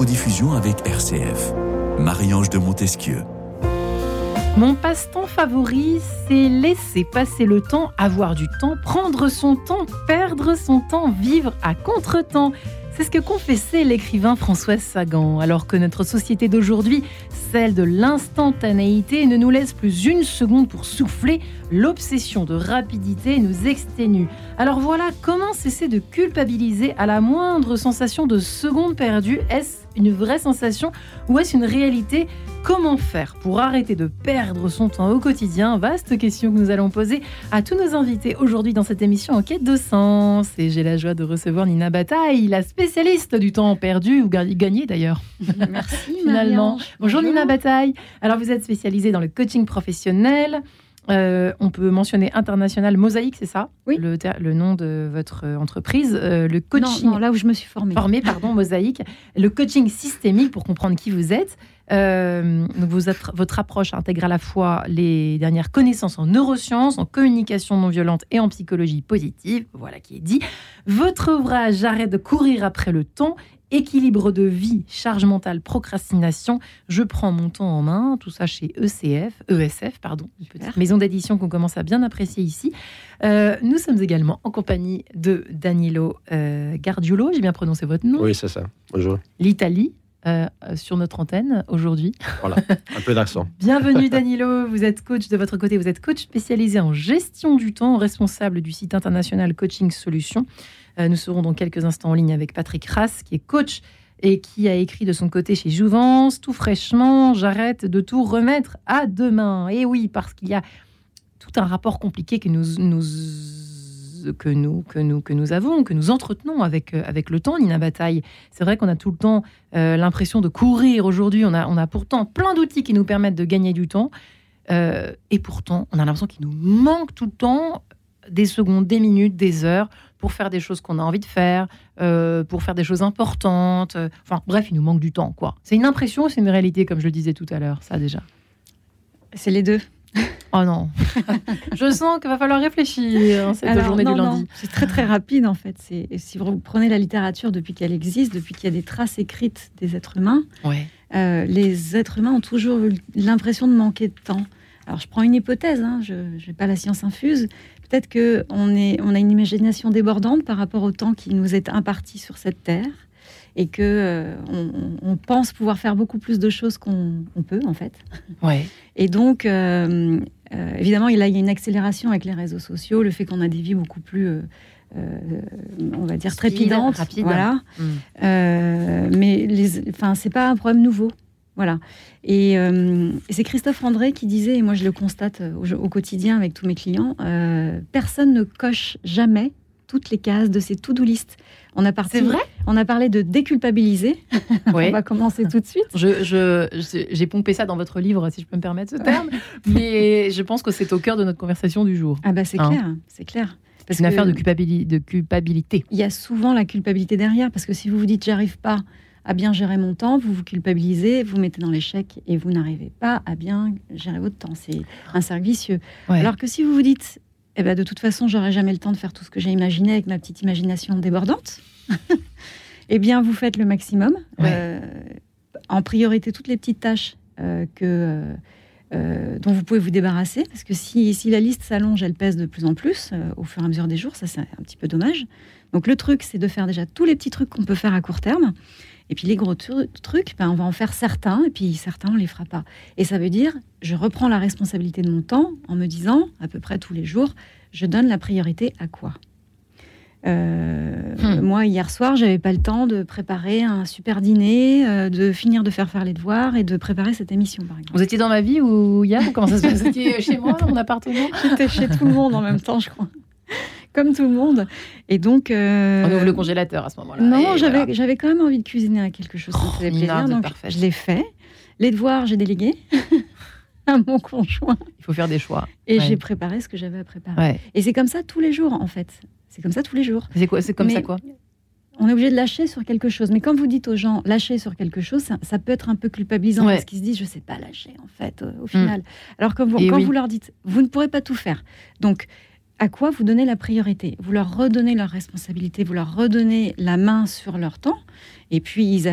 codiffusion avec RCF. Marie-Ange de Montesquieu. Mon passe-temps favori, c'est laisser passer le temps, avoir du temps, prendre son temps, perdre son temps, vivre à contre-temps. C'est ce que confessait l'écrivain Françoise Sagan, alors que notre société d'aujourd'hui, celle de l'instantanéité, ne nous laisse plus une seconde pour souffler, l'obsession de rapidité nous exténue. Alors voilà, comment cesser de culpabiliser à la moindre sensation de seconde perdue Est-ce une vraie sensation ou est-ce une réalité? Comment faire pour arrêter de perdre son temps au quotidien? Vaste question que nous allons poser à tous nos invités aujourd'hui dans cette émission en quête de sens. Et j'ai la joie de recevoir Nina Bataille, la spécialiste du temps perdu ou gagné d'ailleurs. Merci finalement. Bonjour, Nina Bataille. Alors vous êtes spécialisée dans le coaching professionnel. Euh, on peut mentionner International Mosaïque, c'est ça Oui. Le, le, nom de votre entreprise. Euh, le coaching. Non, non, là où je me suis formée. Formée, pardon, Mosaïque. Le coaching systémique pour comprendre qui vous êtes. Euh, donc vous êtes, votre approche intègre à la fois les dernières connaissances en neurosciences, en communication non violente et en psychologie positive. Voilà qui est dit. Votre ouvrage J'arrête de courir après le temps équilibre de vie, charge mentale, procrastination. Je prends mon temps en main, tout ça chez ECF, ESF, pardon, une petite maison d'édition qu'on commence à bien apprécier ici. Euh, nous sommes également en compagnie de Danilo euh, Gardiolo, j'ai bien prononcé votre nom. Oui, c'est ça. Bonjour. L'Italie. Euh, sur notre antenne aujourd'hui. Voilà, un peu d'accent. Bienvenue Danilo, vous êtes coach de votre côté, vous êtes coach spécialisé en gestion du temps, responsable du site international Coaching Solutions. Euh, nous serons dans quelques instants en ligne avec Patrick Rass, qui est coach et qui a écrit de son côté chez Jouvence, tout fraîchement, j'arrête de tout remettre à demain. Et oui, parce qu'il y a tout un rapport compliqué que nous, que nous, que nous, que nous avons, que nous entretenons avec, euh, avec le temps, Nina Bataille. C'est vrai qu'on a tout le temps euh, l'impression de courir aujourd'hui. On a, on a pourtant plein d'outils qui nous permettent de gagner du temps. Et pourtant, on a l'impression qu'il nous manque tout le temps des secondes, des minutes, des heures pour faire des choses qu'on a envie de faire, euh, pour faire des choses importantes. Euh, enfin, bref, il nous manque du temps, quoi. C'est une impression ou c'est une réalité, comme je le disais tout à l'heure, ça déjà? C'est les deux. Oh non, je sens qu'il va falloir réfléchir hein, cette Alors, journée non, du lundi. C'est très très rapide en fait. Si vous prenez la littérature depuis qu'elle existe, depuis qu'il y a des traces écrites des êtres humains, Ouais. euh, les êtres humains ont toujours eu l'impression de manquer de temps. Alors je prends une hypothèse, hein, je n'ai pas la science infuse. Peut-être que on a une imagination débordante par rapport au temps qui nous est imparti sur cette terre, et que euh, on, on pense pouvoir faire beaucoup plus de choses qu'on on peut en fait. Ouais. Et donc, euh, euh, évidemment, il y a une accélération avec les réseaux sociaux, le fait qu'on a des vies beaucoup plus, euh, euh, on va dire, trépidantes. rapide. Voilà. Mm. Mais enfin, c'est pas un problème nouveau. Voilà. Et, euh, et c'est Christophe André qui disait, et moi je le constate au, au quotidien avec tous mes clients, euh, personne ne coche jamais toutes les cases de ses to-do list. On a, parti, vrai? on a parlé de déculpabiliser. On va commencer tout de suite. Je, je- je- j'ai pompé ça dans votre livre, si je peux me permettre ce terme, mais je pense que c'est au cœur de notre conversation du jour. Ah bah c'est Hein. clair, c'est clair. C'est une affaire de culpabilité. il y a souvent la culpabilité derrière, parce que si vous vous dites j'arrive pas à bien gérer mon temps, vous vous culpabilisez, vous mettez dans l'échec et vous n'arrivez pas à bien gérer votre temps. C'est un cercle vicieux. Ouais. Alors que si vous vous dites, eh ben, de toute façon, j'aurai jamais le temps de faire tout ce que j'ai imaginé avec ma petite imagination débordante, eh bien, vous faites le maximum. Ouais. Euh, en priorité, toutes les petites tâches euh, que, euh, dont vous pouvez vous débarrasser. Parce que si, si la liste s'allonge, elle pèse de plus en plus au fur et à mesure des jours. Ça, c'est un petit peu dommage. Donc, le truc, c'est de faire déjà tous les petits trucs qu'on peut faire à court terme. Et puis, les gros tru- trucs, ben, on va en faire certains, et puis certains, on les fera pas. Et ça veut dire, je reprends la responsabilité de mon temps en me disant, à peu près tous les jours, je donne la priorité à quoi? Euh, Hmm. Moi, hier soir, j'avais pas le temps de préparer un super dîner, euh, de finir de faire faire les devoirs et de préparer cette émission, par exemple. Vous étiez dans ma vie ou hier Comment ça se passe? Vous étiez chez moi, dans mon appartement J'étais chez tout le monde en même temps, je crois. Comme tout le monde. Et donc. euh, On ouvre le congélateur à ce moment-là. Non, j'avais voilà. quand même envie de cuisiner à quelque chose qui Oh, faisait plaisir. Donc, parfaite. je l'ai fait. Les devoirs, j'ai délégué à mon conjoint. Il faut faire des choix. Et Ouais. j'ai préparé ce que j'avais à préparer. Ouais. Et c'est comme ça tous les jours, en fait. C'est comme ça tous les jours. C'est quoi C'est comme Mais- ça quoi On est obligé de lâcher sur quelque chose. Mais quand vous dites aux gens lâcher sur quelque chose, ça, ça peut être un peu culpabilisant Ouais. parce qu'ils se disent je sais pas lâcher en fait au final. Alors que vous, quand oui. vous leur dites vous ne pourrez pas tout faire. Donc à quoi vous donnez la priorité? Vous leur redonnez leur responsabilité, vous leur redonnez la main sur leur temps. Et puis,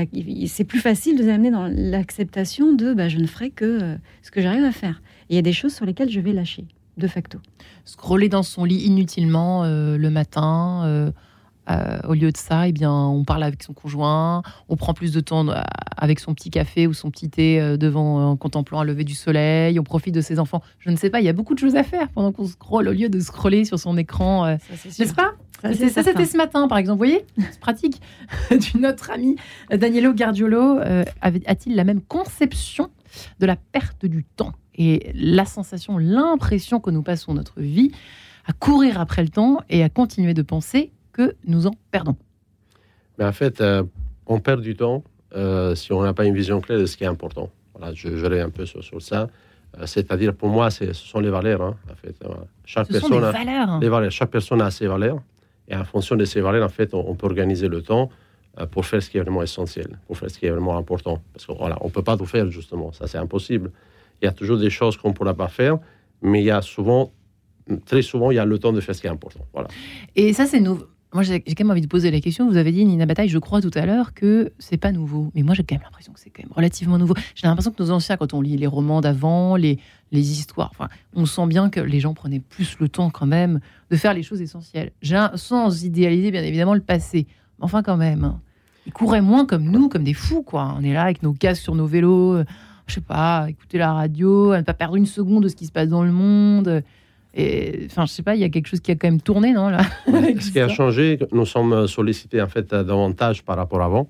c'est plus facile de les amener dans l'acceptation de bah, je ne ferai que euh, ce que j'arrive à faire. il y a des choses sur lesquelles je vais lâcher, de facto. Scroller dans son lit inutilement euh, le matin, euh, euh, au lieu de ça, eh bien, on parle avec son conjoint, on prend plus de temps euh, avec son petit café ou son petit thé euh, devant, en contemplant un lever du soleil, on profite de ses enfants. Je ne sais pas, il y a beaucoup de choses à faire pendant qu'on scrolle au lieu de scroller sur son écran. N'est-ce pas? Ça, c'était ce matin, par exemple. Vous voyez, c'est pratique. D'une autre amie, Danielo Gardiolo, a-t-il la même conception de la perte du temps? Et la sensation, l'impression que nous passons notre vie à courir après le temps et à continuer de penser que nous en perdons Mais En fait, euh, on perd du temps euh, si on n'a pas une vision claire de ce qui est important. Voilà, je, je un peu sur, ça. Euh, c'est-à-dire, pour moi, ce sont les valeurs. Hein, en fait. Chaque ce personne sont valeurs. les valeurs. Chaque personne a ses valeurs. Et en fonction de ces valeurs, en fait, on, peut organiser le temps pour faire ce qui est vraiment essentiel, pour faire ce qui est vraiment important. Parce qu'on voilà, on ne peut pas tout faire, justement. Ça, c'est impossible. Il y a toujours des choses qu'on ne pourra pas faire, mais il y a souvent, très souvent, il y a le temps de faire ce qui est important. Voilà. Et ça, c'est nouveau moi, j'ai quand même envie de poser la question. Vous avez dit, Nina Bataille, je crois tout à l'heure, que c'est pas nouveau. Mais moi, j'ai quand même l'impression que c'est quand même relativement nouveau. J'ai l'impression que nos anciens, quand on lit les romans d'avant, les, histoires, enfin, on sent bien que les gens prenaient plus le temps quand même de faire les choses essentielles. Sans idéaliser, bien évidemment, le passé. Enfin, quand même. Hein. Ils couraient moins comme nous, comme des fous, quoi. On est là avec nos casques sur nos vélos, euh, je sais pas, écouter la radio, ne pas perdre une seconde de ce qui se passe dans le monde. Et enfin, je sais pas, il y a quelque chose qui a quand même tourné, non là Ce qui a changé, nous sommes sollicités en fait davantage par rapport à avant.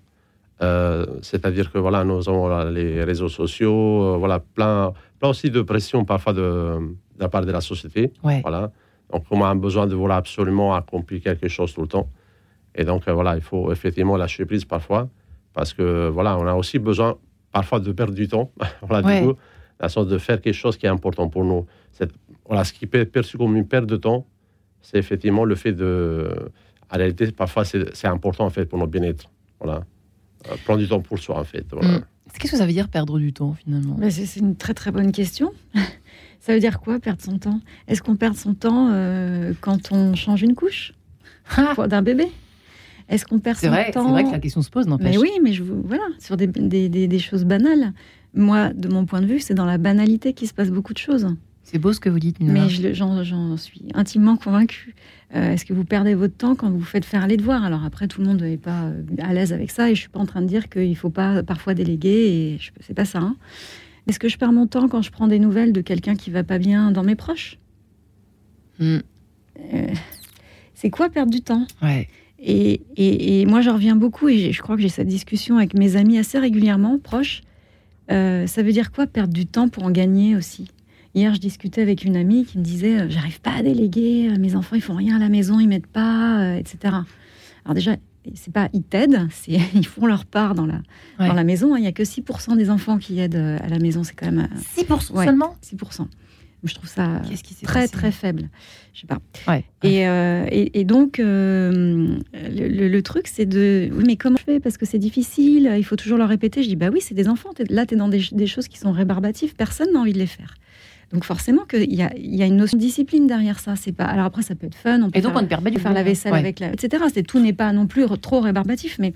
Euh, c'est-à-dire que voilà, nous avons les réseaux sociaux, euh, voilà, plein, plein aussi de pression parfois de, de la part de la société. Voilà. Donc, on a besoin de vouloir absolument accomplir quelque chose tout le temps. Et donc, euh, voilà, il faut effectivement lâcher prise parfois, parce que voilà, on a aussi besoin parfois de perdre du temps. voilà, du coup, la sorte de faire quelque chose qui est important pour nous. Voilà, ce qui peut être perçu comme une perte de temps, c'est effectivement le fait de. À la réalité, parfois, c'est important en fait pour notre bien-être. Voilà. Euh, prendre du temps pour soi, en fait. Mm. Qu'est-ce que ça veut dire perdre du temps finalement? C'est une très très bonne question. ça veut dire quoi perdre son temps? Est-ce qu'on perd son temps euh, quand on change une couche? Ah. d'un bébé? Est-ce qu'on perd son vrai, temps C'est vrai que la question se pose, n'empêche. Mais oui, mais je, voilà, sur des, des, des choses banales. Moi, de mon point de vue, c'est dans la banalité qu'il se passe beaucoup de choses. C'est beau ce que vous dites, Nina. Mais j'en suis intimement convaincue. Euh, est-ce que vous perdez votre temps quand vous faites faire les devoirs? Alors après, tout le monde n'est pas euh, à l'aise avec ça et je suis pas en train de dire qu'il faut pas parfois déléguer et c'est pas ça. Hein. Est-ce que je perds mon temps quand je prends des nouvelles de quelqu'un qui va pas bien dans mes proches? Hmm. euh, C'est quoi perdre du temps? Ouais. et, et, moi, j'en reviens beaucoup et je crois que j'ai cette discussion avec mes amis assez régulièrement, proches. ça veut dire quoi perdre du temps pour en gagner aussi? Hier, je discutais avec une amie qui me disait euh, J'arrive pas à déléguer, euh, mes enfants ils font rien à la maison, ils m'aident pas, euh, etc. Alors, déjà, c'est pas ils t'aident, c'est ils font leur part dans la, dans la maison. Hein. Il n'y a que 6% des enfants qui aident à la maison, c'est quand même. 6% seulement? 6%. Je trouve ça très très faible. Je sais pas. Ouais. Et, et, donc le, le, truc c'est de oui mais comment je fais? Parce que c'est difficile. Il faut toujours leur répéter. Je dis bah oui c'est des enfants. là tu es dans des, des, choses qui sont rébarbatives. Personne n'a envie de les faire. Donc forcément qu'il y a, y a une notion de discipline derrière ça. C'est pas. Alors après ça peut être fun. On peut et donc on ne perd pas du faire la vaisselle avec la, etc. C'est tout n'est pas non plus trop rébarbatif, mais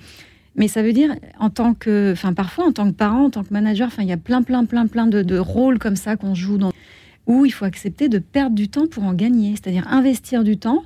mais ça veut dire en tant que, enfin parfois en tant que parent, en tant que manager, enfin il y a plein plein plein plein de, de rôles comme ça qu'on joue dans où il faut accepter de perdre du temps pour en gagner, c'est-à-dire investir du temps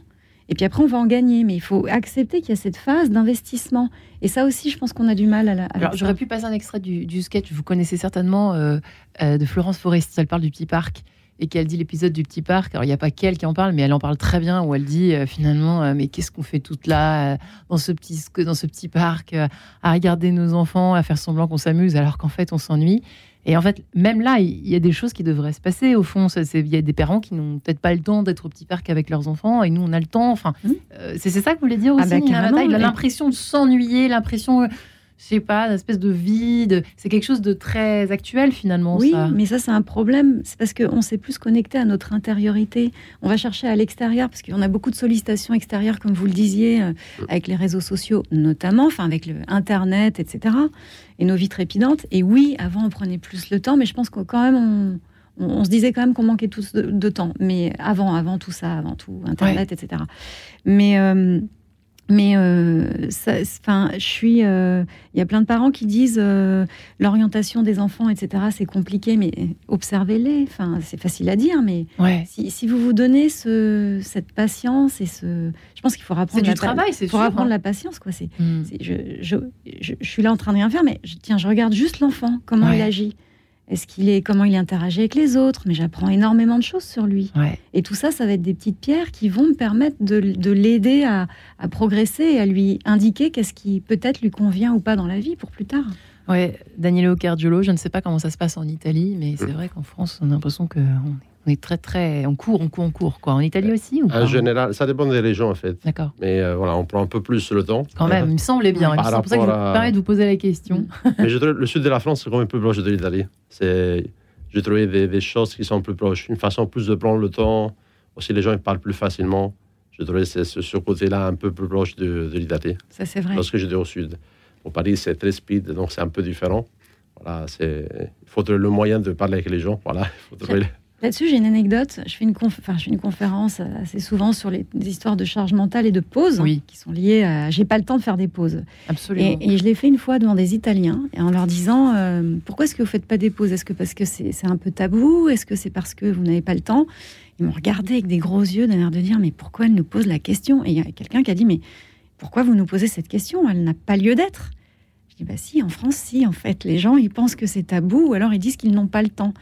et puis après, on va en gagner. Mais il faut accepter qu'il y a cette phase d'investissement. Et ça aussi, je pense qu'on a du mal à la. Alors, j'aurais pu passer un extrait du, sketch. Vous connaissez certainement euh, euh, de Florence Foresti. Elle parle du petit parc et qu'elle dit l'épisode du petit parc. Alors, il n'y a pas qu'elle qui en parle, mais elle en parle très bien, où elle dit euh, finalement, mais qu'est-ce qu'on fait toute là, dans, ce petit, dans ce petit parc, à regarder nos enfants, à faire semblant qu'on s'amuse, alors qu'en fait, on s'ennuie. Et en fait, même là, il y a des choses qui devraient se passer. Au fond, il y a des parents qui n'ont peut-être pas le temps d'être au petit parc avec leurs enfants, et nous, on a le temps. Enfin, mmh. euh, c'est ça que vous voulez dire ah aussi. Ah il a l'impression de s'ennuyer, l'impression je sais pas, une espèce de vide. C'est quelque chose de très actuel finalement. Oui, mais ça c'est un problème. C'est parce qu'on s'est plus connecté à notre intériorité. On va chercher à l'extérieur parce qu'on a beaucoup de sollicitations extérieures, comme vous le disiez, euh, avec les réseaux sociaux notamment, enfin avec le Internet, etc. Et nos vies trépidantes. Et oui, avant on prenait plus le temps, mais je pense que quand même on, on, se disait quand même qu'on manquait tous de, temps, mais avant, avant tout ça, avant tout Internet, etc. Mais euh, mais euh, enfin, je suis. Euh, il y a plein de parents qui disent euh, l'orientation des enfants, etc. C'est compliqué, mais observez-les. Enfin, c'est facile à dire, mais si, si, vous vous donnez ce, cette patience et ce, je pense qu'il faut apprendre. du travail, c'est Faut apprendre hein. la patience, quoi. C'est. Hmm. Je, je, je, je, suis là en train de rien faire, mais tiens, je regarde juste l'enfant, comment il agit. Est-ce qu'il est comment il interagit avec les autres? Mais j'apprends énormément de choses sur lui. Et tout ça, ça va être des petites pierres qui vont me permettre de, l'aider à, progresser et à lui indiquer qu'est-ce qui peut-être lui convient ou pas dans la vie pour plus tard. Ouais, Danielo Cardiolo, je ne sais pas comment ça se passe en Italie, mais c'est vrai qu'en France, on a l'impression qu'on on est très très on court, on court, on court quoi. En Italie aussi ou En général, ça dépend des régions en fait. D'accord. Mais euh, voilà, on prend un peu plus le temps. Quand même, il me semblait bien. C'est pour ça que je me permets de vous poser la question. Mais je trouve le sud de la France c'est quand même plus proche de l'Italie. C'est, j'ai trouvé des, des, choses qui sont plus proches, une façon plus de prendre le temps. Aussi, les gens ils parlent plus facilement. Je trouvais ce, ce côté-là un peu plus proche de, de l'Italie. Ça c'est vrai. Lorsque j'étais au sud. Au Paris, c'est très speed, donc c'est un peu différent. Voilà, c'est, il faut trouver le moyen de parler avec les gens. Voilà, il faut trouver. Là-dessus, j'ai une anecdote. Je fais une, enfin, je fais une conférence assez souvent sur les, histoires de charge mentale et de pause qui sont liées à. J'ai pas le temps de faire des pauses. Absolument. Et, je l'ai fait une fois devant des Italiens et en leur disant euh, pourquoi est-ce que vous faites pas des pauses? Est-ce que parce que c'est un peu tabou? Est-ce que c'est parce que vous n'avez pas le temps? Ils m'ont regardé avec des gros yeux d'un air de dire mais pourquoi elle nous pose la question? Et il y a quelqu'un qui a dit mais pourquoi vous nous posez cette question? Elle n'a pas lieu d'être. Je dis bah si, en France, si, en fait, les gens ils pensent que c'est tabou ou alors ils disent qu'ils n'ont pas le temps.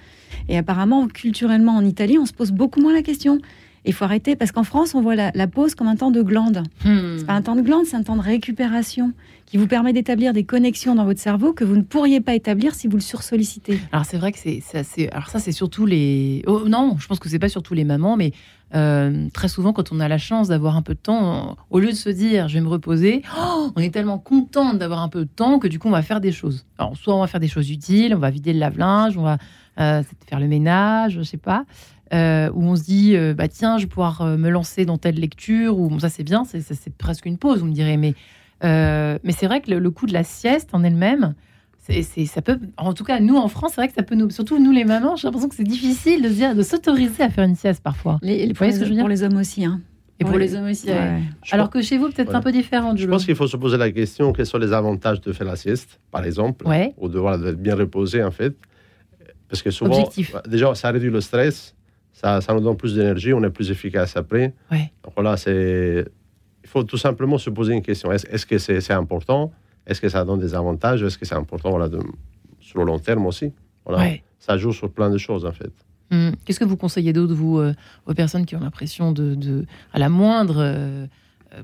Et apparemment, culturellement, en Italie, on se pose beaucoup moins la question. Il faut arrêter parce qu'en France, on voit la, pause comme un temps de glande. Hmm. C'est pas un temps de glande, c'est un temps de récupération qui vous permet d'établir des connexions dans votre cerveau que vous ne pourriez pas établir si vous le sursollicitez. Alors c'est vrai que c'est. Alors ça, c'est surtout les. Oh, non, je pense que c'est pas surtout les mamans, mais euh, très souvent, quand on a la chance d'avoir un peu de temps, au lieu de se dire je vais me reposer, oh, on est tellement contente d'avoir un peu de temps que du coup on va faire des choses. Alors soit on va faire des choses utiles, on va vider le lave-linge, on va euh, faire le ménage, je sais pas. Euh, où on se dit bah tiens je vais pouvoir me lancer dans telle lecture ou ça c'est bien c'est presque une pause vous me direz mais mais c'est vrai que le, le, coup de la sieste en elle-même c'est, ça peut, en tout cas, nous en France, c'est vrai que ça peut nous, surtout nous les mamans, j'ai l'impression que c'est difficile de, dire, de s'autoriser à faire une sieste parfois. Les, Vous voyez ce que je veux dire? Pour les hommes aussi. Hein. Et pour, les... hommes aussi. Alors que chez vous, peut-être un peu différent. Je pense qu'il faut se poser la question quels sont les avantages de faire la sieste, par exemple, ou de voilà, d'être bien reposé en fait? Parce que souvent, déjà, ça réduit le stress, ça, ça nous donne plus d'énergie, on est plus efficace après. Donc voilà, c'est. Il faut tout simplement se poser une question est-ce, est-ce que c'est, c'est important? Est-ce que ça donne des avantages? Est-ce que c'est important voilà, de, sur le long terme aussi? Voilà. Ça joue sur plein de choses, en fait. Hmm. Qu'est-ce que vous conseillez d'autre, vous, euh, aux personnes qui ont l'impression de, de, à la moindre euh,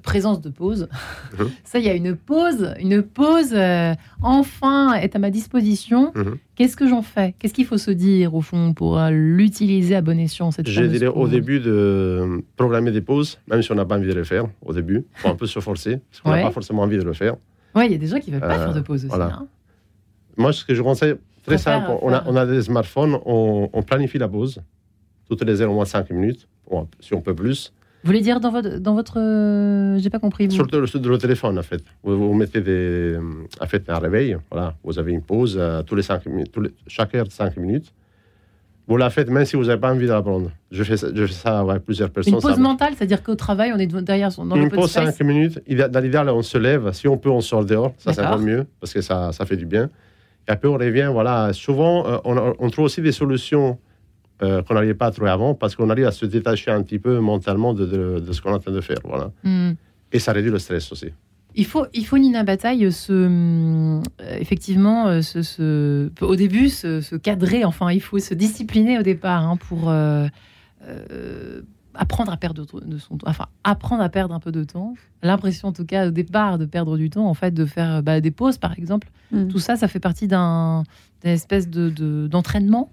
présence de pause, mhm. ça, il y a une pause, une pause, euh, enfin, est à ma disposition. Mhm. Qu'est-ce que j'en fais? Qu'est-ce qu'il faut se dire, au fond, pour l'utiliser à bon escient, cette Je dirais au début de programmer des pauses, même si on n'a pas envie de le faire, au début. Faut un peu se forcer, parce qu'on n'a pas forcément envie de le faire. Oui, il y a des gens qui ne veulent pas faire de pause aussi. Hein. Moi, ce que je conseille, très simple, on, a, on, a, des smartphones, on, planifie la pause, toutes les heures, au moins 5 minutes, si on peut plus. Vous voulez dire dans votre. Dans votre euh, J'ai pas compris. Vous. Sur le, téléphone, en fait. Vous, mettez des, en fait, un réveil, voilà, vous avez une pause euh, tous les 5 minutes, tous les, chaque heure de 5 minutes. Vous la faites même si vous n'avez pas envie d'apprendre. Je fais je fais ça avec plusieurs personnes. Une pause mentale, c'est-à-dire qu'au travail, on est derrière son. Dans une pause 5 minutes. Dans l'idéal, on se lève. Si on peut, on sort dehors. Ça, c'est encore mieux parce que ça, ça fait du bien. Et après, on revient. Voilà. Souvent, euh, on, on, trouve aussi des solutions euh, qu'on n'arrivait pas à trouver avant parce qu'on arrive à se détacher un petit peu mentalement de, de, ce qu'on est en train de faire. Voilà. Hmm. Et ça réduit le stress aussi. Il faut, il faut Nina Bataille se, euh, effectivement, se, se, au début, se, cadrer. Enfin, il faut se discipliner au départ hein, pour euh, euh, apprendre à perdre de son temps. Enfin, apprendre à perdre un peu de temps. L'impression, en tout cas, au départ, de perdre du temps, en fait, de faire bah, des pauses, par exemple. Mm. Tout ça, ça fait partie d'un, d'une espèce de, d'entraînement,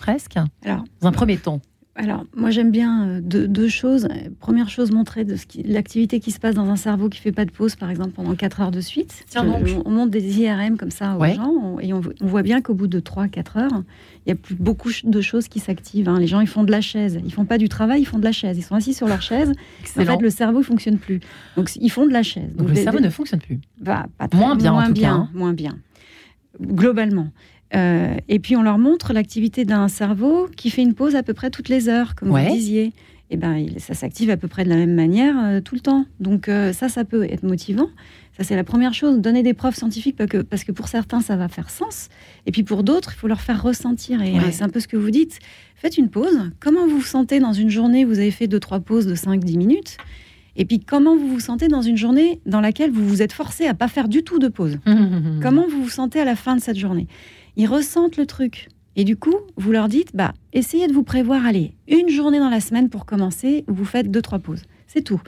presque. Alors, dans un premier temps. Alors, moi, j'aime bien euh, deux, choses. Première chose, montrer de l'activité qui se passe dans un cerveau qui fait pas de pause, par exemple, pendant 4 heures de suite. on monte des IRM comme ça aux gens et on, voit bien qu'au bout de 3-4 heures, il y a plus beaucoup de choses qui s'activent. Hein. Les gens, ils font de la chaise. Ils font pas du travail, ils font de la chaise. Ils sont assis sur leur chaise. En fait, le cerveau ne fonctionne plus. Donc, ils font de la chaise. Donc, le cerveau ne fonctionne plus. Va, pas très, moins bien, moins bien, hein. moins bien. Globalement. Euh, et puis on leur montre l'activité d'un cerveau qui fait une pause à peu près toutes les heures, comme Ouais. vous disiez. Et ben, il- ça s'active à peu près de la même manière euh, tout le temps. Donc euh, ça, ça peut être motivant. Ça, c'est la première chose. Donner des preuves scientifiques parce que, parce que pour certains, ça va faire sens. Et puis pour d'autres, il faut leur faire ressentir. Et Ouais. euh, c'est un peu ce que vous dites. Faites une pause. Comment vous vous sentez dans une journée? Vous avez fait deux, trois pauses de 5-10 minutes. Et puis comment vous vous sentez dans une journée dans laquelle vous vous êtes forcé à pas faire du tout de pause? Comment vous vous sentez à la fin de cette journée? Ils ressentent le truc. Et du coup, vous leur dites, bah, essayez de vous prévoir, allez, une journée dans la semaine pour commencer, vous faites deux, trois pauses. C'est tout.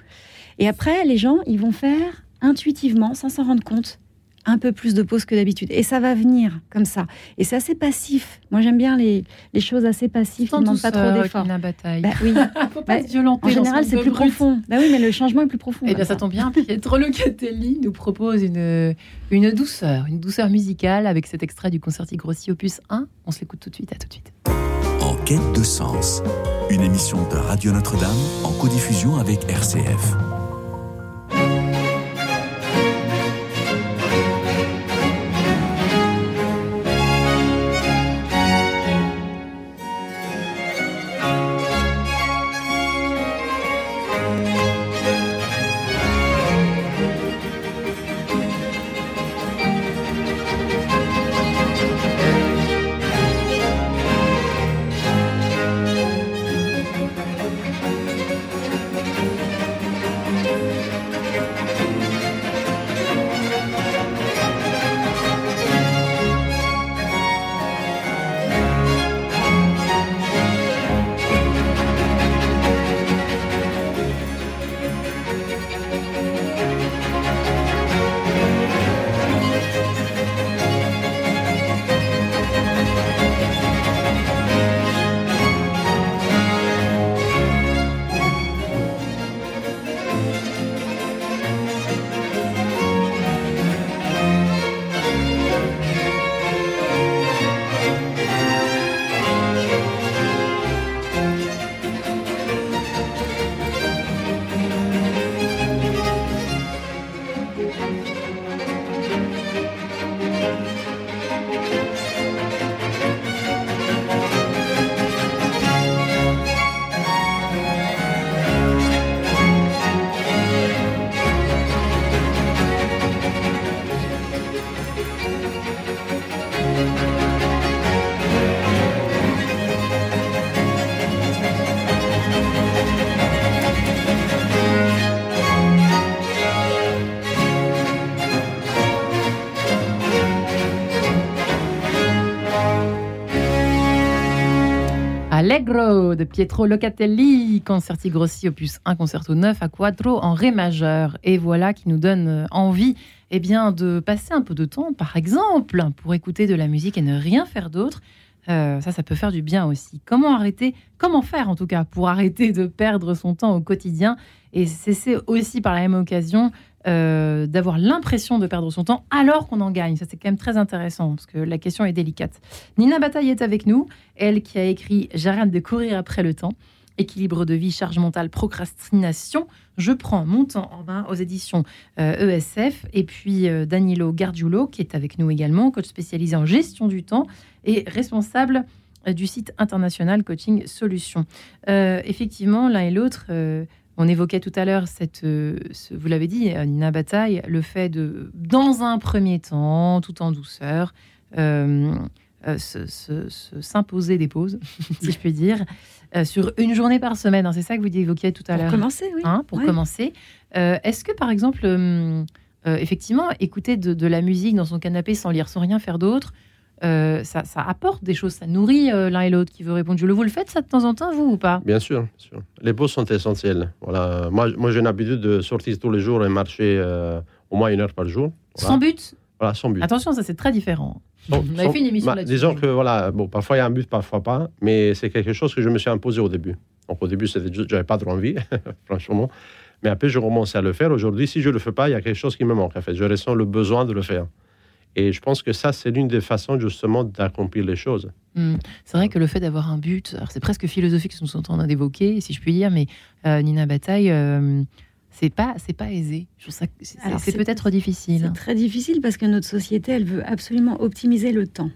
Et après, les gens, ils vont faire intuitivement, sans s'en rendre compte, un peu plus de pauses que d'habitude. Et ça va venir comme ça. Et c'est assez passif. Moi, j'aime bien les, les choses assez passives qui ne demandent pas trop d'efforts. La bataille. Bah oui, Faut pas bah, se violenter en général, ce c'est plus brut. profond. Bah oui, mais le changement est plus profond. Eh bien, ça tombe bien. Pietro Locatelli nous propose une, une douceur, une douceur musicale avec cet extrait du Concerti Grossi Opus 1. On se l'écoute tout de suite. À tout de suite. En quête de sens, une émission de Radio Notre-Dame en codiffusion avec RCF. Allegro de Pietro Locatelli, Concerti Grossi opus 1 concerto 9 à quattro en ré majeur. Et voilà qui nous donne euh, envie eh bien, de passer un peu de temps, par exemple, pour écouter de la musique et ne rien faire d'autre. Euh, ça, ça peut faire du bien aussi. Comment arrêter, comment faire en tout cas pour arrêter de perdre son temps au quotidien et cesser aussi par la même occasion euh, d'avoir l'impression de perdre son temps alors qu'on en gagne. Ça, c'est quand même très intéressant parce que la question est délicate. Nina Bataille est avec nous, elle qui a écrit J'arrête de courir après le temps. Équilibre de vie, charge mentale, procrastination. Je prends mon temps en main aux éditions euh, ESF. Et puis euh, Danilo Gargiulo, qui est avec nous également, coach spécialisé en gestion du temps et responsable du site international Coaching Solutions. Effectivement, l'un et l'autre, on évoquait tout à l'heure, cette, euh, ce- vous l'avez dit, Nina Bataille, le fait de, dans un premier temps, tout en douceur, euh, euh, se- se- se- s'imposer des pauses, si je puis dire, sur une journée par semaine. hein, c'est ça que vous évoquiez tout à Pour l'heure commencer, oui. hein, pour Ouais. commencer. Est-ce que, par exemple, effectivement, écouter de, de la musique dans son canapé sans lire, sans rien faire d'autre, euh, ça, ça apporte des choses, ça nourrit euh, l'un et l'autre qui veut répondre. Je le vous le faites ça de temps en temps, vous ou pas? Bien sûr, bien sûr. Les pauses sont essentielles. Voilà. Moi, moi j'ai l'habitude de sortir tous les jours et marcher euh, au moins une heure par jour. Voilà, Sans but? Voilà, sans but. Attention, ça c'est très différent. Sans- On avait sans- fait une émission bah, là-dessus. Disons que voilà, bon, parfois il y a un but, parfois pas, mais c'est quelque chose que je me suis imposé au début. Donc au début, j'avais pas trop envie, franchement. Mais après, je commençais à le faire. Aujourd'hui, si je le fais pas, il y a quelque chose qui me manque. En fait, je ressens le besoin de le faire. Et je pense que ça, c'est l'une des façons justement d'accomplir les choses. Hum, C'est vrai que le fait d'avoir un but, alors c'est presque philosophique ce que nous sommes en train d'évoquer, si je puis dire, mais euh, Nina Bataille, euh, c'est pas, c'est pas aisé. Je trouve ça, c'est peut-être difficile. C'est très difficile parce que notre société, elle veut absolument optimiser le temps.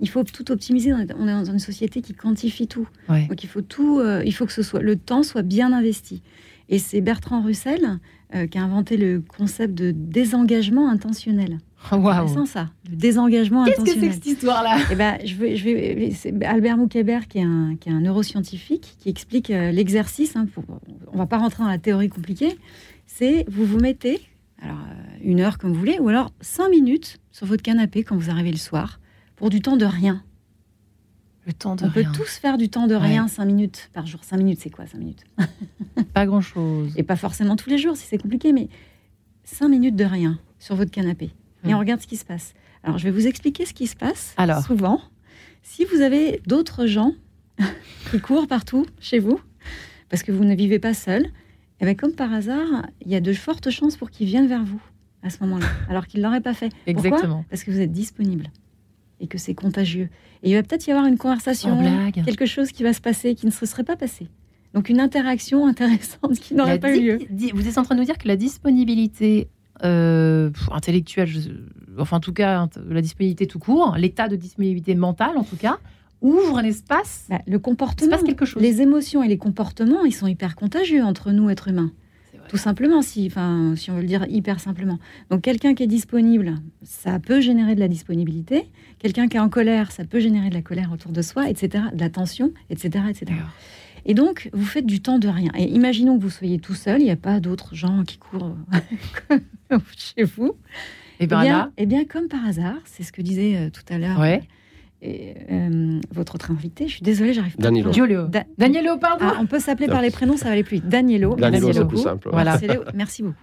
il faut tout optimiser. On est dans une société qui quantifie tout. Ouais. Donc il faut tout, euh, il faut que ce soit le temps soit bien investi. Et c'est Bertrand Russell euh, qui a inventé le concept de désengagement intentionnel. Waouh. C'est ça, le désengagement Qu'est-ce que c'est intentionnel. que cette histoire-là? Eh ben, je vais, je vais, c'est Albert Moukébert, qui est un, qui est un neuroscientifique, qui explique euh, l'exercice. hein, pour- on va pas rentrer dans la théorie compliquée. C'est vous vous mettez, alors euh, une heure comme vous voulez, ou alors cinq minutes sur votre canapé quand vous arrivez le soir, pour du temps de rien. Le temps de on rien. peut tous faire du temps de Ouais. rien, cinq minutes par jour. Cinq minutes, c'est quoi cinq minutes? Pas grand-chose. Et pas forcément tous les jours, si c'est compliqué, mais cinq minutes de rien sur votre canapé. Et on regarde ce qui se passe. Alors, je vais vous expliquer ce qui se passe. Alors. Souvent, si vous avez d'autres gens qui courent partout chez vous, parce que vous ne vivez pas seul, eh bien, comme par hasard, il y a de fortes chances pour qu'ils viennent vers vous à ce moment-là, alors qu'ils ne l'auraient pas fait. Pourquoi? Exactement. Parce que vous êtes disponible et que c'est contagieux. Et il va peut-être y avoir une conversation, quelque chose qui va se passer qui ne se serait pas passé. Donc une interaction intéressante qui n'aurait pas eu lieu. vous êtes en train de nous dire que la disponibilité euh, intellectuelle, je- enfin en tout cas la disponibilité tout court, l'état de disponibilité mentale en tout cas, ouvre un espace. Bah, le comportement, quelque chose. les émotions et les comportements, ils sont hyper contagieux entre nous, êtres humains. Tout simplement, si, enfin, si on veut le dire hyper simplement. Donc, quelqu'un qui est disponible, ça peut générer de la disponibilité. Quelqu'un qui est en colère, ça peut générer de la colère autour de soi, etc., de la tension, etc., etc. Et donc, vous faites du temps de rien. Et imaginons que vous soyez tout seul, il n'y a pas d'autres gens qui courent chez vous. Et eh, bien, là, eh bien, comme par hasard, c'est ce que disait euh, tout à l'heure Ouais. Et, euh, votre autre invité. Je suis désolée, j'arrive pas. Danilo. à- Giulio. Da- Danielo, pardon. Ah, on peut s'appeler par les prénoms, ça va aller plus vite. Danielo. Danilo, merci c'est plus simple. Voilà. Merci beaucoup.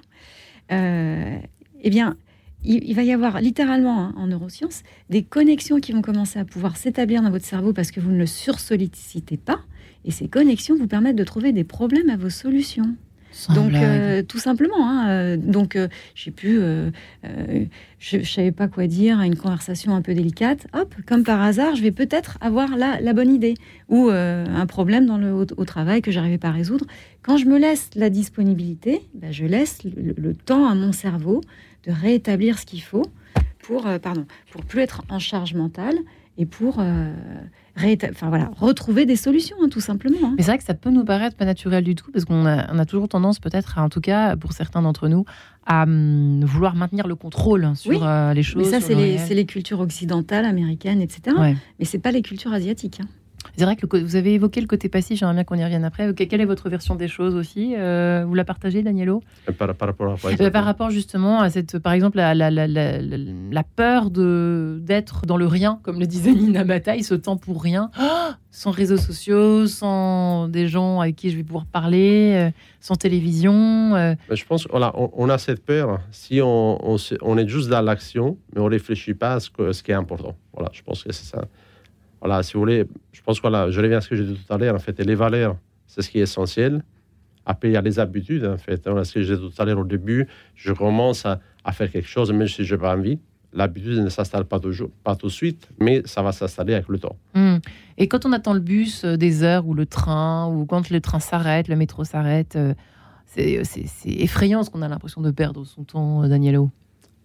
Euh, eh bien, il, il va y avoir littéralement hein, en neurosciences des connexions qui vont commencer à pouvoir s'établir dans votre cerveau parce que vous ne le sursollicitez pas. Et ces connexions vous permettent de trouver des problèmes à vos solutions. Sans Donc, euh, tout simplement. hein, euh, donc, euh, j'ai pu. euh, je ne savais pas quoi dire à une conversation un peu délicate. Hop, comme par hasard, je vais peut-être avoir la, la bonne idée ou un problème dans le, au, au travail que j'arrivais pas à résoudre. Quand je me laisse la disponibilité, ben, je laisse le, le temps à mon cerveau de rétablir ce qu'il faut pour, pardon, pour plus être en charge mentale et pour euh, enfin, voilà, retrouver des solutions, hein, tout simplement. hein. Mais c'est vrai que ça peut nous paraître pas naturel du tout, parce qu'on a, on a toujours tendance, peut-être, à- en tout cas pour certains d'entre nous, à hum, vouloir maintenir le contrôle sur Oui, euh, les Mais choses. ça, sur c'est le les, réel. c'est les cultures occidentales, américaines, etc. Ouais. Mais c'est pas les cultures asiatiques. hein. C'est vrai que vous avez évoqué le côté passif, j'aimerais bien qu'on y revienne après. Quelle est votre version des choses aussi Euh, Vous la partagez, Danielo? Par, par rapport à quoi Euh, Par rapport justement à cette, par exemple, la, la, la, la, peur de d'être dans le rien, comme le disait Nina Bataille, ce temps pour rien, sans réseaux sociaux, sans des gens avec qui je vais pouvoir parler, euh, sans télévision. euh, Mais je pense qu'on a, on, a cette peur si on, on, on est juste dans l'action, mais on ne réfléchit pas à ce, que- ce qui est important. Voilà, je pense que c'est ça. Voilà, si vous voulez, je pense que voilà, je reviens à ce que j'ai dit tout à l'heure. En fait, et les valeurs, c'est ce qui est essentiel. Après, il y a les habitudes, en fait. Voilà, ce que j'ai dit tout à l'heure au début, je commence à, à faire quelque chose, même si je n'ai pas envie. L'habitude ne s'installe pas toujours, pas tout de suite, mais ça va s'installer avec le temps. hmm. Et quand on attend le bus euh, des heures ou le train, ou quand le train s'arrête, le métro s'arrête, euh, c'est effrayant ce qu'on a l'impression de perdre son temps, euh, Danielo.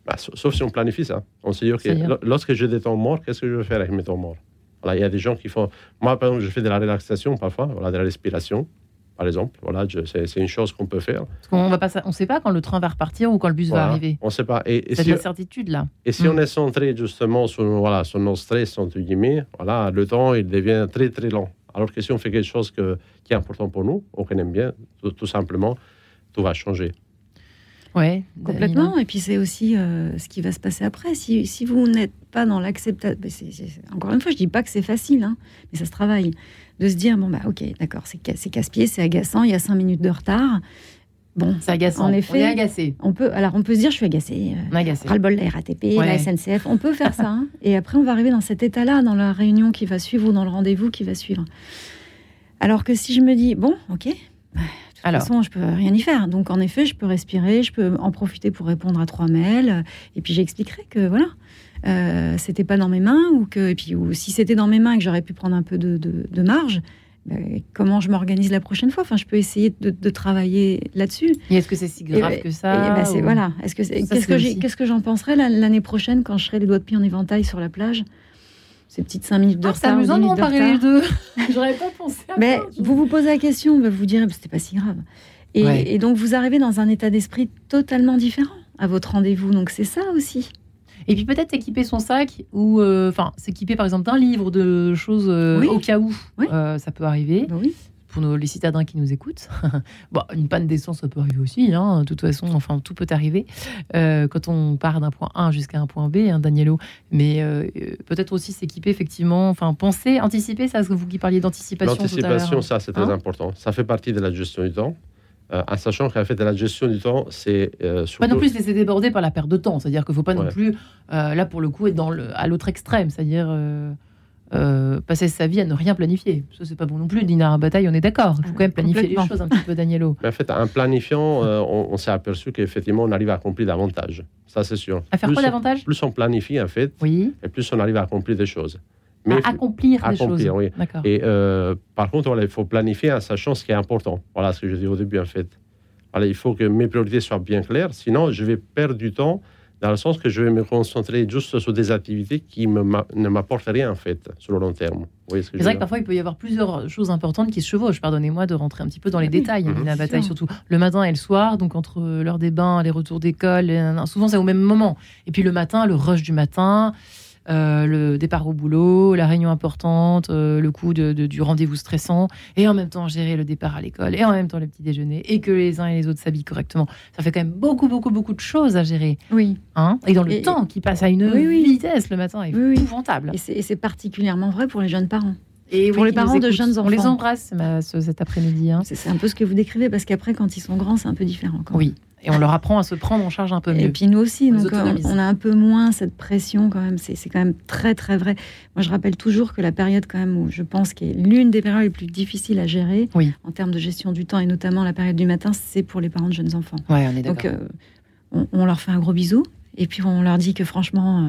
Bah, sa- sauf si on planifie ça. On se dit, OK, lorsque j'ai des temps morts, qu'est-ce que je vais faire avec mes temps morts? Voilà, Il y a des gens qui font. Moi, par exemple, je fais de la relaxation parfois, voilà, de la respiration, par exemple. Voilà, c'est c'est une chose qu'on peut faire. Parce qu'on va pas, on sait pas quand le train va repartir ou quand le bus Voilà. va arriver. On ne sait pas. Et, et C'est si, de l'incertitude là. et si on est centré justement sur, voilà, sur nos stress, entre guillemets, voilà, le temps, il devient très, très lent. Alors que si on fait quelque chose que, qui est important pour nous, ou qu'on aime bien, tout, tout simplement, tout va changer. Ouais, Complètement. Et puis c'est aussi euh, ce qui va se passer après. Si, si vous n'êtes pas dans l'acceptation, encore une fois, je dis pas que c'est facile, hein, mais ça se travaille. De se dire bon bah ok, d'accord, c'est ca- c'est casse-pied, c'est agaçant, il y a cinq minutes de retard. Bon, C'est agaçant. En effet. on est agacé. on peut, alors on peut se dire je suis agacé. euh, On est agacé. ras-le-bol de la RATP, Ouais. la SNCF. On peut faire ça. hein. Et après, on va arriver dans cet état-là, dans la réunion qui va suivre ou dans le rendez-vous qui va suivre. Alors que si je me dis, bon, ok, bah, toute Alors. façon, je peux rien y faire. Donc, en effet, je peux respirer, je peux en profiter pour répondre à trois mails. euh, Et puis, j'expliquerai que, voilà, euh, c'était pas dans mes mains. Ou, que, et puis, ou si c'était dans mes mains et que j'aurais pu prendre un peu de, de- de marge, bah, comment je m'organise la prochaine fois? Enfin, je peux essayer de, de travailler là-dessus. Et est-ce que c'est si grave Et- que Et ça ben, ou- voilà. Est-ce que qu'est-ce que aussi. qu'est-ce que j'en penserai la- l'année prochaine quand je serai les doigts de pied en éventail sur la plage? Ces petites 5 minutes de Ah, c'est retard. ou amusant 10 de comparer les deux. J'aurais pas pensé à Mais ça. vous vous posez la question, bah, vous direz, c'était pas si grave. Et, Ouais. et donc, vous arrivez dans un état d'esprit totalement différent à votre rendez-vous. Donc, c'est ça aussi. Et puis peut-être équiper son sac ou euh, enfin s'équiper par exemple d'un livre de choses euh, Oui. au cas où Oui. euh, ça peut arriver Bah oui. Pour nos, les citadins qui nous écoutent. bon, une panne d'essence ça peut arriver aussi. Hein, de toute façon, enfin tout peut arriver euh, quand on part d'un point A jusqu'à un point B, hein, Danielo. Mais euh, euh, peut-être aussi s'équiper effectivement, enfin penser, anticiper ça, ce que vous qui parliez d'anticipation. L'anticipation, ça, c'est très Hein important. Ça fait partie de la gestion du temps. Euh, en sachant qu'en fait, la gestion du temps, c'est euh, surtout... Pas non plus se laisser déborder par la perte de temps. C'est-à-dire qu'il ne faut pas non plus, euh, là pour le coup, être dans le, à l'autre extrême. C'est-à-dire euh, passer sa vie à ne rien planifier. Ça, c'est pas bon non plus. Dîner à bataille, on est d'accord. Il faut quand même planifier les choses un petit peu, Danielo. Mais en fait, en planifiant, euh, on, on s'est aperçu qu'effectivement, on arrive à accomplir davantage. Ça, c'est sûr. À faire plus quoi on- davantage? Plus on planifie, en fait, Oui. et plus on arrive à accomplir des choses. À il faut- accomplir des accomplir, choses. oui. Et euh, par contre, voilà, il faut planifier en sachant ce qui est important. Voilà ce que je dis au début, en fait. Voilà, il faut que mes priorités soient bien claires, sinon je vais perdre du temps dans le sens que je vais me concentrer juste sur des activités qui me, ne m'apportent rien, en fait, sur le long terme. Ce C'est vrai que parfois il peut y avoir plusieurs choses importantes qui se chevauchent. Pardonnez-moi de rentrer un petit peu dans les oui. détails. Mhm. La bataille, sûr. surtout le matin et le soir, donc entre l'heure des bains, les retours d'école, souvent c'est au même moment. Et puis le matin, le rush du matin, euh, le départ au boulot, la réunion importante, euh, le coup de, de- du rendez-vous stressant, et en même temps gérer le départ à l'école, et en même temps le petit déjeuner, et que les uns et les autres s'habillent correctement. Ça fait quand même beaucoup, beaucoup, beaucoup de choses à gérer. Oui. Hein? Et dans le Et- temps qui passe à une Oui, oui. vitesse le matin est Oui, épouvantable. Et c'est et c'est particulièrement vrai pour les jeunes parents. Et Pour les parents de jeunes On les enfants. embrasse ma- ce- cet après-midi. hein. C'est un peu ce que vous décrivez, parce qu'après, quand ils sont grands, c'est un peu différent. quand. Oui. Et on leur apprend à se prendre en charge un peu Et mieux. puis nous aussi, On donc, euh, on a un peu moins cette pression quand même. C'est c'est quand même très très vrai. Moi, je rappelle toujours que la période quand même où je pense qui est l'une des périodes les plus difficiles à gérer Oui. en termes de gestion du temps et notamment la période du matin, c'est pour les parents de jeunes enfants. Ouais, on est Donc d'accord. euh, on, on leur fait un gros bisou et puis on leur dit que franchement euh,